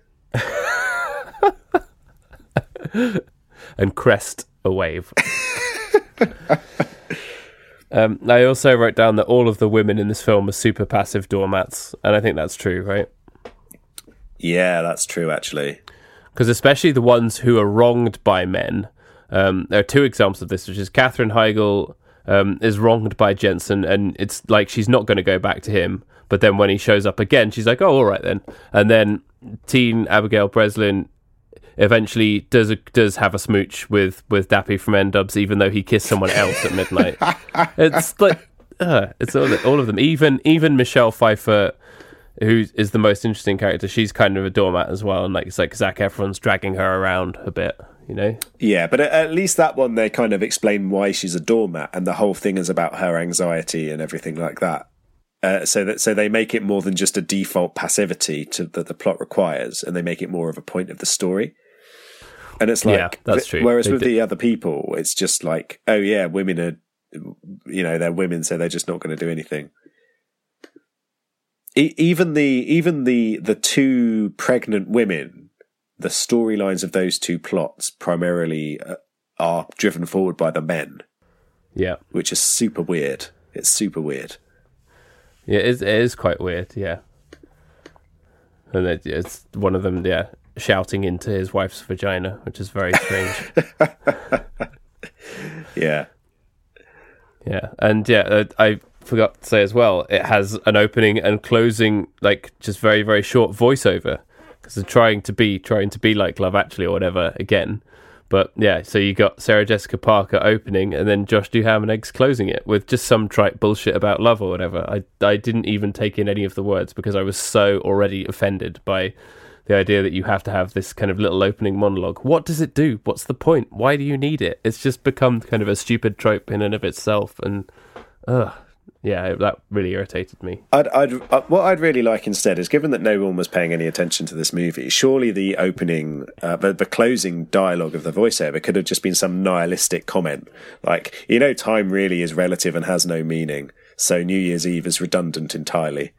and crest a wave. um, I also wrote down that all of the women in this film are super passive doormats, and I think that's true, right? Yeah, that's true, actually. Because especially the ones who are wronged by men. Um, there are two examples of this, which is Katherine Heigl um, is wronged by Jensen, and it's like she's not going to go back to him. But then when he shows up again, she's like, "Oh, all right then." And then teen Abigail Breslin eventually does a, does have a smooch with with Dappy from N-Dubz, even though he kissed someone else at midnight. <laughs> it's like uh, it's all, all of them. Even even Michelle Pfeiffer, who is the most interesting character, she's kind of a doormat as well, and like it's like Zac Efron's dragging her around a bit you know? Yeah, but at least that one they kind of explain why she's a doormat, and the whole thing is about her anxiety and everything like that. Uh, so that so they make it more than just a default passivity to that the plot requires, and they make it more of a point of the story. And it's like, yeah, that's true. Whereas they with did. the other people, it's just like, oh yeah, women are, you know, they're women, so they're just not going to do anything. Even the even the the two pregnant women the storylines of those two plots primarily uh, are driven forward by the men. Yeah, which is super weird. It's super weird. Yeah, it is, it is quite weird. Yeah, and it, it's one of them. Yeah, shouting into his wife's vagina, which is very strange. <laughs> yeah, yeah, and yeah, uh, I forgot to say as well. It has an opening and closing, like just very very short voiceover they're trying to be trying to be like Love Actually or whatever again. But yeah, so you got Sarah Jessica Parker opening, and then Josh Duhamel eggs closing it with just some trite bullshit about love or whatever. I I didn't even take in any of the words because I was so already offended by the idea that you have to have this kind of little opening monologue. What does it do? What's the point? Why do you need it? It's just become kind of a stupid trope in and of itself, and ugh, yeah, that really irritated me. I'd, I'd, uh, what I'd really like instead is, given that no one was paying any attention to this movie, surely the opening, uh, the, the closing dialogue of the voiceover could have just been some nihilistic comment, like, you know, time really is relative and has no meaning, so New Year's Eve is redundant entirely.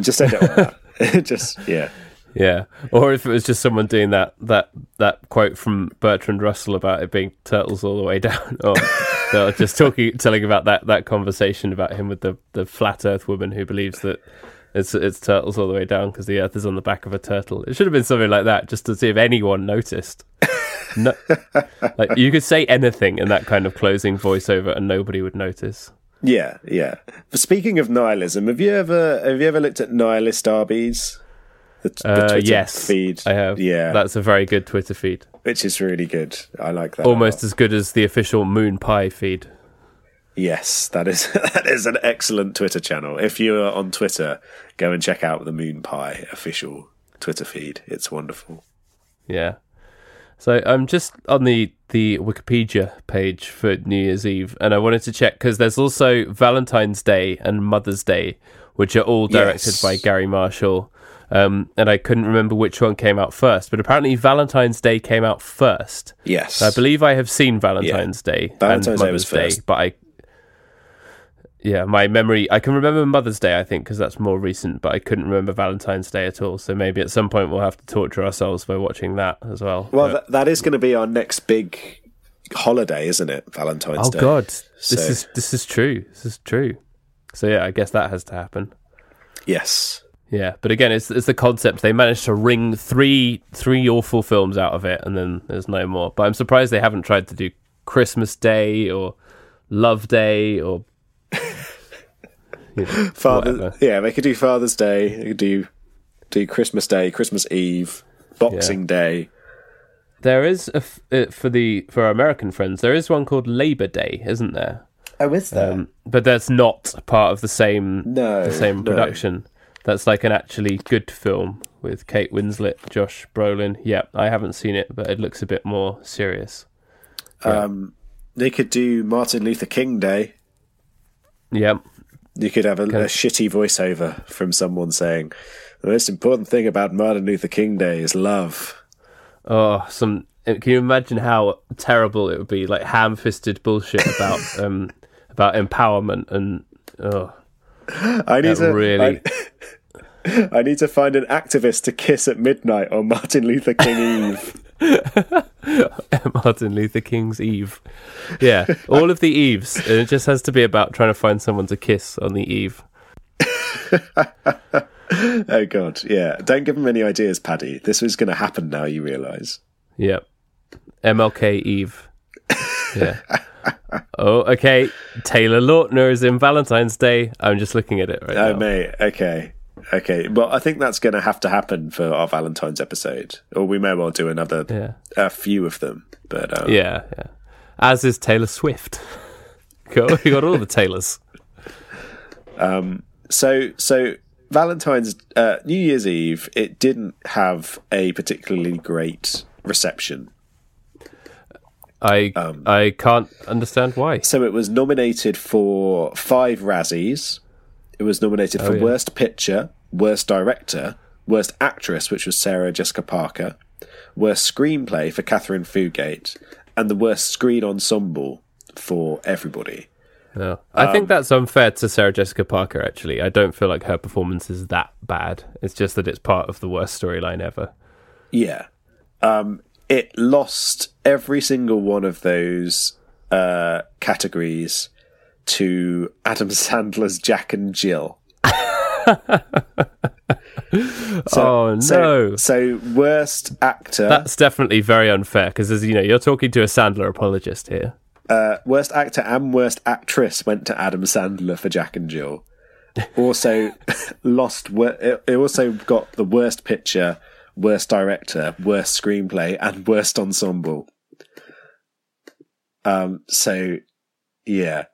Just end it like that. <laughs> <laughs> just yeah. Yeah, or if it was just someone doing that that that quote from Bertrand Russell about it being turtles all the way down, or <laughs> they're just talking, telling about that that conversation about him with the the flat Earth woman who believes that it's it's turtles all the way down because the Earth is on the back of a turtle. It should have been something like that, just to see if anyone noticed. No, <laughs> like you could say anything in that kind of closing voiceover, and nobody would notice. Yeah, yeah. But speaking of nihilism, have you ever have you ever looked at nihilist Arby's? The, the uh, yes, feed. I have. Yeah, that's a very good Twitter feed, which is really good. I like that. Almost as good as the official Moon Pie feed. Yes, that is <laughs> that is an excellent Twitter channel. If you're on Twitter, go and check out the Moon Pie official Twitter feed. It's wonderful. Yeah. So I'm just on the the Wikipedia page for New Year's Eve, and I wanted to check because there's also Valentine's Day and Mother's Day, which are all directed yes. by Garry Marshall. Um, and I couldn't remember which one came out first, but apparently Valentine's Day came out first. Yes, I believe I have seen Valentine's yeah. Day Valentine's and was first. Day, but I, yeah, my memory I can remember Mother's Day, I think, because that's more recent, but I couldn't remember Valentine's Day at all. So maybe at some point we'll have to torture ourselves by watching that as well. Well, but, that, that is going to be our next big holiday, isn't it? Valentine's oh, Day. Oh God, so. this is this is true. This is true. So yeah, I guess that has to happen. Yes. Yeah, but again, it's it's the concept. They managed to wring three three awful films out of it, and then there's no more. But I'm surprised they haven't tried to do Christmas Day or Love Day or you know, Father. Whatever. Yeah, they could do Father's Day. They could do do Christmas Day, Christmas Eve, Boxing yeah. Day. There is a f- uh, for the for our American friends. There is one called Labor Day, isn't there? Oh, is there? Um, but that's not part of the same no, the same no. That's like an actually good film with Kate Winslet, Josh Brolin. Yeah, I haven't seen it, but it looks a bit more serious. Yeah. Um, they could do Martin Luther King Day. Yeah. You could have a, a shitty voiceover from someone saying, "The most important thing about Martin Luther King Day is love." Oh, some. Can you imagine how terrible it would be? Like ham-fisted bullshit about <laughs> um about empowerment and oh. I need to really. I, <laughs> I, need to find an activist to kiss at midnight on Martin Luther King Eve. <laughs> Martin Luther King's Eve. Yeah, all of the Eves. And it just has to be about trying to find someone to kiss on the Eve. <laughs> oh God, yeah. Don't give him any ideas, Paddy. This is going to happen now. You realise? Yep. MLK Eve. Yeah oh, okay. Taylor Lautner is in Valentine's Day. I'm just looking at it right oh, now. Oh, mate. Okay. Okay. Well, I think that's going to have to happen for our Valentine's episode, or we may well do another, yeah. a few of them. But um, yeah, yeah. As is Taylor Swift. <laughs> we got all the Taylors. Um. So so Valentine's uh, New Year's Eve, it didn't have a particularly great reception I um, I can't understand why. So it was nominated for five Razzies. It was nominated oh, for yeah. Worst Picture, Worst Director, Worst Actress, which was Sarah Jessica Parker, Worst Screenplay for Katherine Fugate, and the Worst Screen Ensemble for everybody. No, I um, think that's unfair to Sarah Jessica Parker. Actually, I don't feel like her performance is that bad. It's just that it's part of the worst storyline ever. Yeah, um, it lost every single one of those uh, categories to Adam <laughs> Sandler's Jack and Jill. <laughs> so, oh no! So, so, worst actor. That's definitely very unfair because, as you know, you're talking to a Sandler apologist here. Uh, worst actor and worst actress went to Adam Sandler for Jack and Jill. Also <laughs> lost. It also got the worst picture, worst director, worst screenplay, and worst ensemble. Um, so yeah,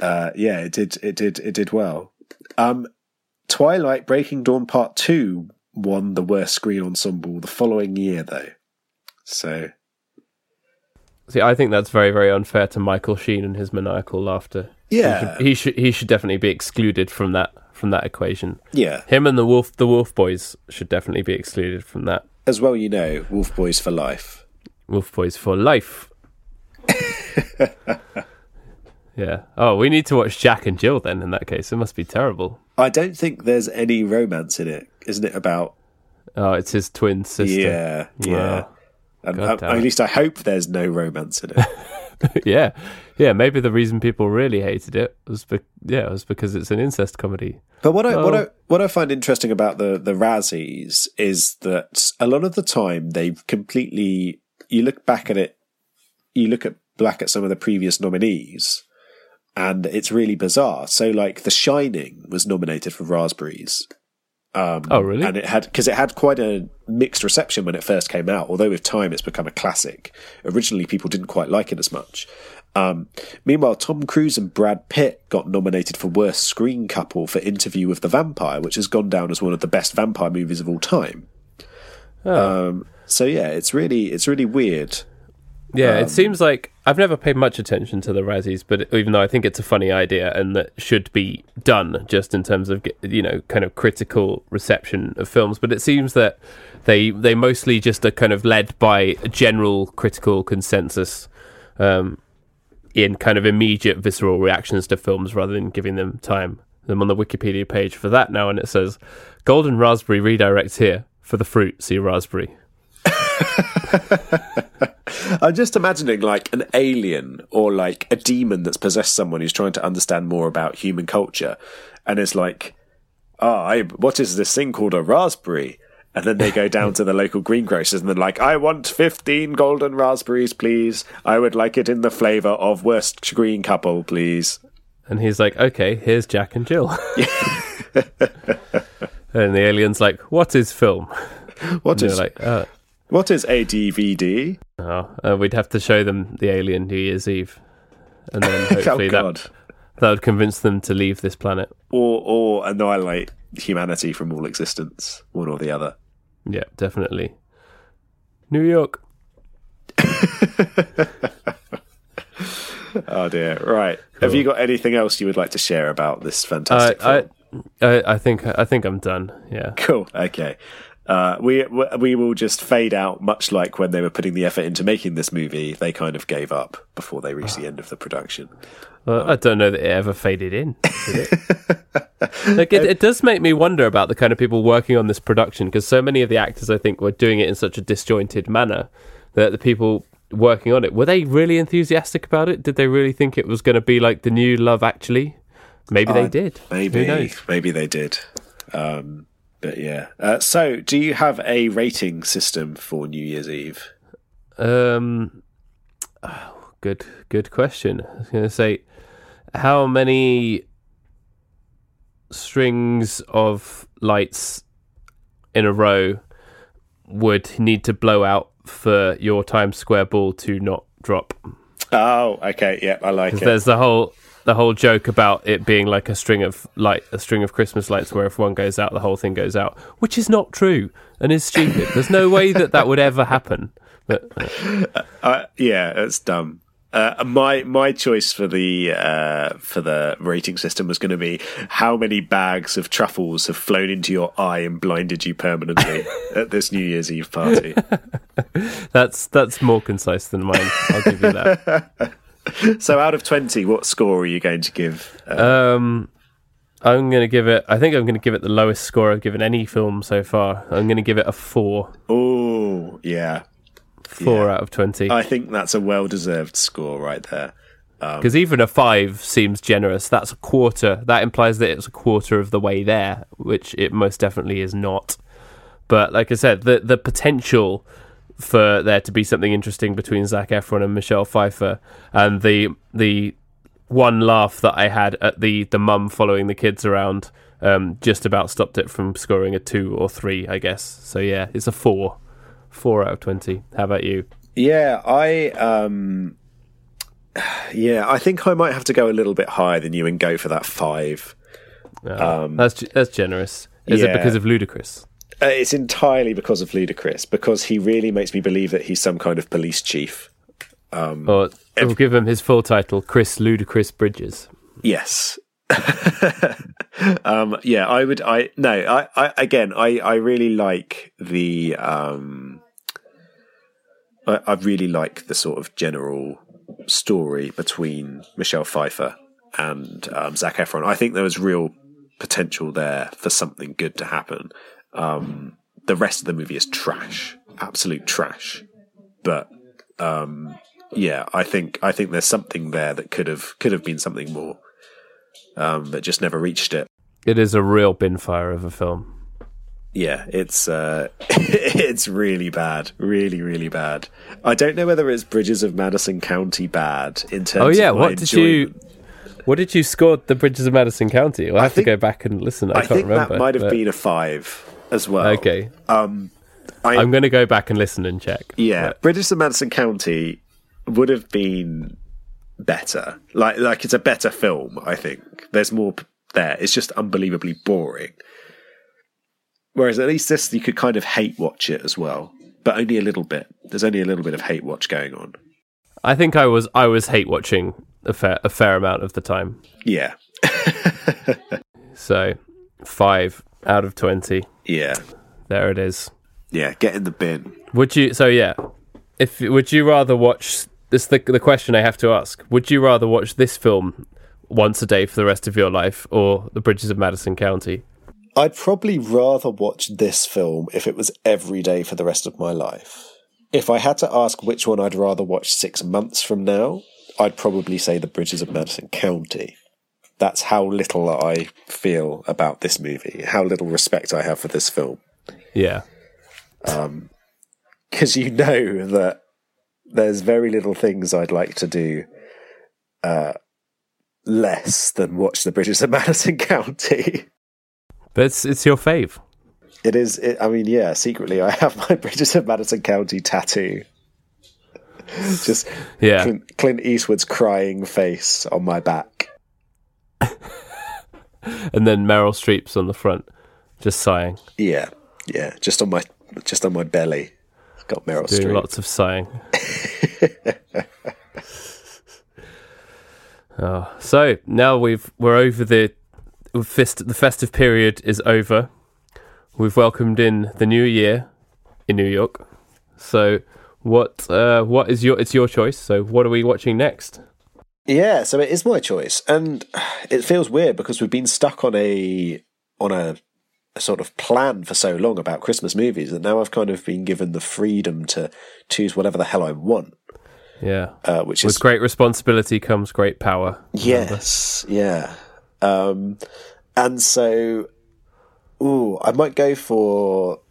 uh, yeah, it did, it did, it did well. Um, Twilight Breaking Dawn Part Two won the worst screen ensemble the following year, though. So See, I think that's very, very unfair to Michael Sheen and his maniacal laughter. yeah, He should he should definitely be excluded from that from that equation. yeah. Him and the Wolf the Wolf Boys should definitely be excluded from that. As well, you know, Wolf Boys for life. Wolf Boys for life. <laughs> yeah. Oh, we need to watch Jack and Jill then. In that case, it must be terrible. I don't think there's any romance in it, isn't it? About Oh, it's his twin sister. yeah, Yeah. and, God uh, at least I hope there's no romance in it. <laughs> <laughs> yeah, yeah. Maybe the reason people really hated it was, be- yeah, it was because it's an incest comedy. But what I what. I what I find interesting about the the Razzies is that a lot of the time they've completely you look back at it, you look at back at some of the previous nominees, and it's really bizarre. So like The Shining was nominated for Raspberries. Um, Oh, really? And it had because it had quite a mixed reception when it first came out. Although with time it's become a classic. Originally, people didn't quite like it as much. Um, meanwhile, Tom Cruise and Brad Pitt got nominated for Worst Screen Couple for Interview with the Vampire, which has gone down as one of the best vampire movies of all time. Um, so yeah, it's really it's really weird. Yeah, Um, it seems like I've never paid much attention to the Razzies, but even though I think it's a funny idea and that should be done just in terms of you know kind of critical reception of films, but it seems that they they mostly just are kind of led by a general critical consensus um, in kind of immediate visceral reactions to films rather than giving them time. I'm on the Wikipedia page for that now, and it says Golden Raspberry redirects here for the fruit. See raspberry. <laughs> I'm just imagining like an alien or like a demon that's possessed someone who's trying to understand more about human culture, and is like, "Ah, I what is this thing called a raspberry?" And then they go <laughs> down to the local greengrocers and they're like, "I want fifteen golden raspberries, please. I would like it in the flavour of worst green couple, please." And he's like, okay, here's Jack and Jill. <laughs> and the alien's like, what is film? What And is like, uh, what is a DVD? oh, uh, we'd have to show them the alien New Year's Eve. And then <laughs> hopefully oh that, that would convince them to leave this planet. Or or annihilate humanity from all existence, one or the other. Yeah, definitely. New York. <laughs> Oh dear! Right. Have you got anything else you would like to share about this fantastic film? I, I, I think I think I'm done. Yeah. Cool. Okay. Uh, we we will just fade out, much like when they were putting the effort into making this movie. They kind of gave up before they reached the end of the production. Well, I don't know that it ever faded in. It? <laughs> like it, it does make me wonder about the kind of people working on this production because so many of the actors, I think, were doing it in such a disjointed manner that the people working on it were they really enthusiastic about it? Did they really think it was going to be like the new Love Actually? Maybe they Uh, did. Maybe maybe they did. Um, but yeah. Uh, so, do you have a rating system for New Year's Eve? Um, oh, good, good question. I was going to say, how many strings of lights in a row would need to blow out for your Times Square ball to not drop? Oh, okay. Yeah, I like it. There's the whole the whole joke about it being like a string of light, a string of Christmas lights, where if one goes out, the whole thing goes out, which is not true and is stupid. There's no way that that would ever happen. But Uh, yeah, it's dumb. Uh, my my choice for the uh, for the rating system was going to be how many bags of truffles have flown into your eye and blinded you permanently <laughs> at this New Year's Eve party. <laughs> That's that's more concise than mine. I'll give you that. <laughs> <laughs> so, out of twenty, what score are you going to give? Uh, Um, I'm going to give it. I think I'm going to give it the lowest score I've given any film so far. I'm going to give it a four, oh, yeah, four Yeah. out of twenty. I think that's a well deserved score right there. Because even a five seems generous. That's a quarter. That implies that it's a quarter of the way there, which it most definitely is not. But like I said, the the potential for there to be something interesting between Zac Efron and Michelle Pfeiffer, and the the one laugh that I had at the the mum following the kids around, um, just about stopped it from scoring a two or three, I guess. So yeah, it's a four, four out of twenty. How about you? Yeah, I um yeah, I think I might have to go a little bit higher than you and go for that five. Um, that's that's generous. Is yeah. it because of Ludacris? Uh, it's entirely because of Ludacris, because he really makes me believe that he's some kind of police chief. Um, or we'll give him his full title, Chris Ludacris Bridges. Yes. <laughs> um, yeah, I would. I no. I, I again. I I really like the. Um, I, I really like the sort of general story between Michelle Pfeiffer and um, Zac Efron. I think there was real potential there for something good to happen. Um, the rest of the movie is trash, absolute trash. But um, yeah, I think I think there's something there that could have could have been something more, um, but just never reached it. It is a real bin fire of a film. Yeah, it's uh, <laughs> it's really bad, really, really bad. I don't know whether it's Bridges of Madison County bad in terms. Oh yeah, of what did you? What did you score the Bridges of Madison County? I'll have think, to go back and listen. I, I can't think remember. that might have but... been a five as well. Okay. Um, I, am going to go back and listen and check. Yeah, but... Bridges of Madison County would have been better. Like, like it's a better film. I think there's more there. It's just unbelievably boring. Whereas at least this, you could kind of hate watch it as well, but only a little bit. There's only a little bit of hate watch going on. I think I was I was hate watching a fair a fair amount of the time. Yeah. <laughs> so five out of twenty. Yeah. There it is. Yeah, get in the bin. Would you? So yeah, if would you rather watch this? The the question I have to ask: Would you rather watch this film once a day for the rest of your life, or The Bridges of Madison County? I'd probably rather watch this film if it was every day for the rest of my life. If I had to ask which one I'd rather watch six months from now, I'd probably say The Bridges of Madison County. That's how little I feel about this movie, how little respect I have for this film. Yeah. Um, because you know that there's very little things I'd like to do uh, less than watch The Bridges <laughs> of Madison County. But it's it's your fave. It is. It, I mean, yeah. Secretly, I have my <laughs> Bridges of Madison County tattoo. Just yeah, Clint, Clint Eastwood's crying face on my back, <laughs> and then Meryl Streep's on the front, just sighing. Yeah, yeah, just on my just on my belly. It's got Meryl Doing Streep. lots of sighing. oh, <laughs> so now we've we're over the fest, the festive period is over. We've welcomed in the new year in New York. So what uh, what is your it's your choice. So what are we watching next? Yeah, so it is my choice, and it feels weird because we've been stuck on a on a, a, sort of plan for so long about Christmas movies that now I've kind of been given the freedom to choose whatever the hell I want. Yeah, uh, which with is great responsibility comes great power. Yes, yeah, um, and so, ooh, I might go for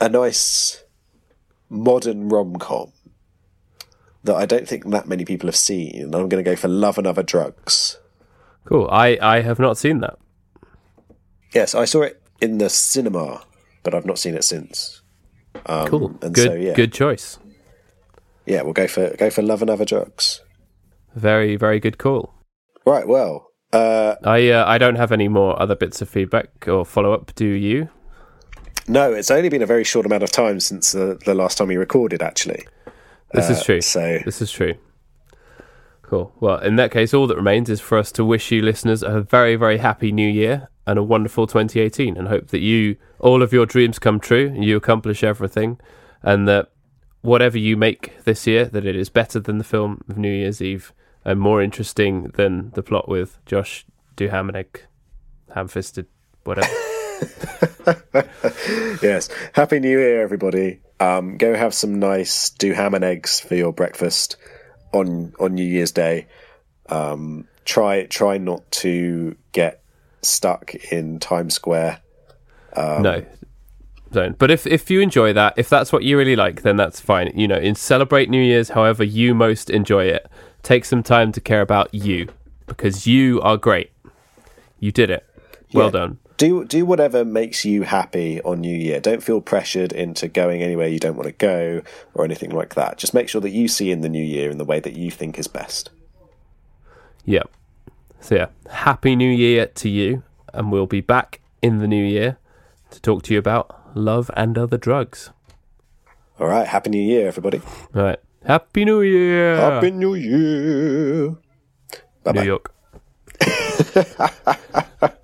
a nice modern rom com that I don't think that many people have seen. I'm going to go for Love and Other Drugs. Cool. I, I have not seen that. Yes, I saw it in the cinema, but I've not seen it since. Um, cool. And good, so, yeah. good choice. Yeah, we'll go for go for Love and Other Drugs. Very, very good call. Right. Well, uh, I uh, I don't have any more other bits of feedback or follow up. Do you? No, it's only been a very short amount of time since the, the last time we recorded. Actually, this uh, is true. So this is true. Cool. Well, in that case, all that remains is for us to wish you listeners a very, very happy New Year and a wonderful 2018, and hope that you all of your dreams come true and you accomplish everything, and that whatever you make this year, that it is better than the film of New Year's Eve and more interesting than the plot with Josh Duhamel, ham-fisted, whatever. <laughs> yes. Happy New Year, everybody. Um, go have some nice do ham and eggs for your breakfast on on New Year's Day. Um, try try not to get stuck in Times Square. Um, no, don't. But if if you enjoy that, if that's what you really like, then that's fine. You know, in celebrate New Year's however you most enjoy it. Take some time to care about you because you are great. You did it. Well yeah. done do do whatever makes you happy on New Year. Don't feel pressured into going anywhere you don't want to go or anything like that. Just make sure that you see in the new year in the way that you think is best. Yeah. So yeah, happy New Year to you, and we'll be back in the new year to talk to you about love and other drugs. All right, happy New Year, everybody. All right, happy New Year. Happy New Year. Bye New bye. York. <laughs>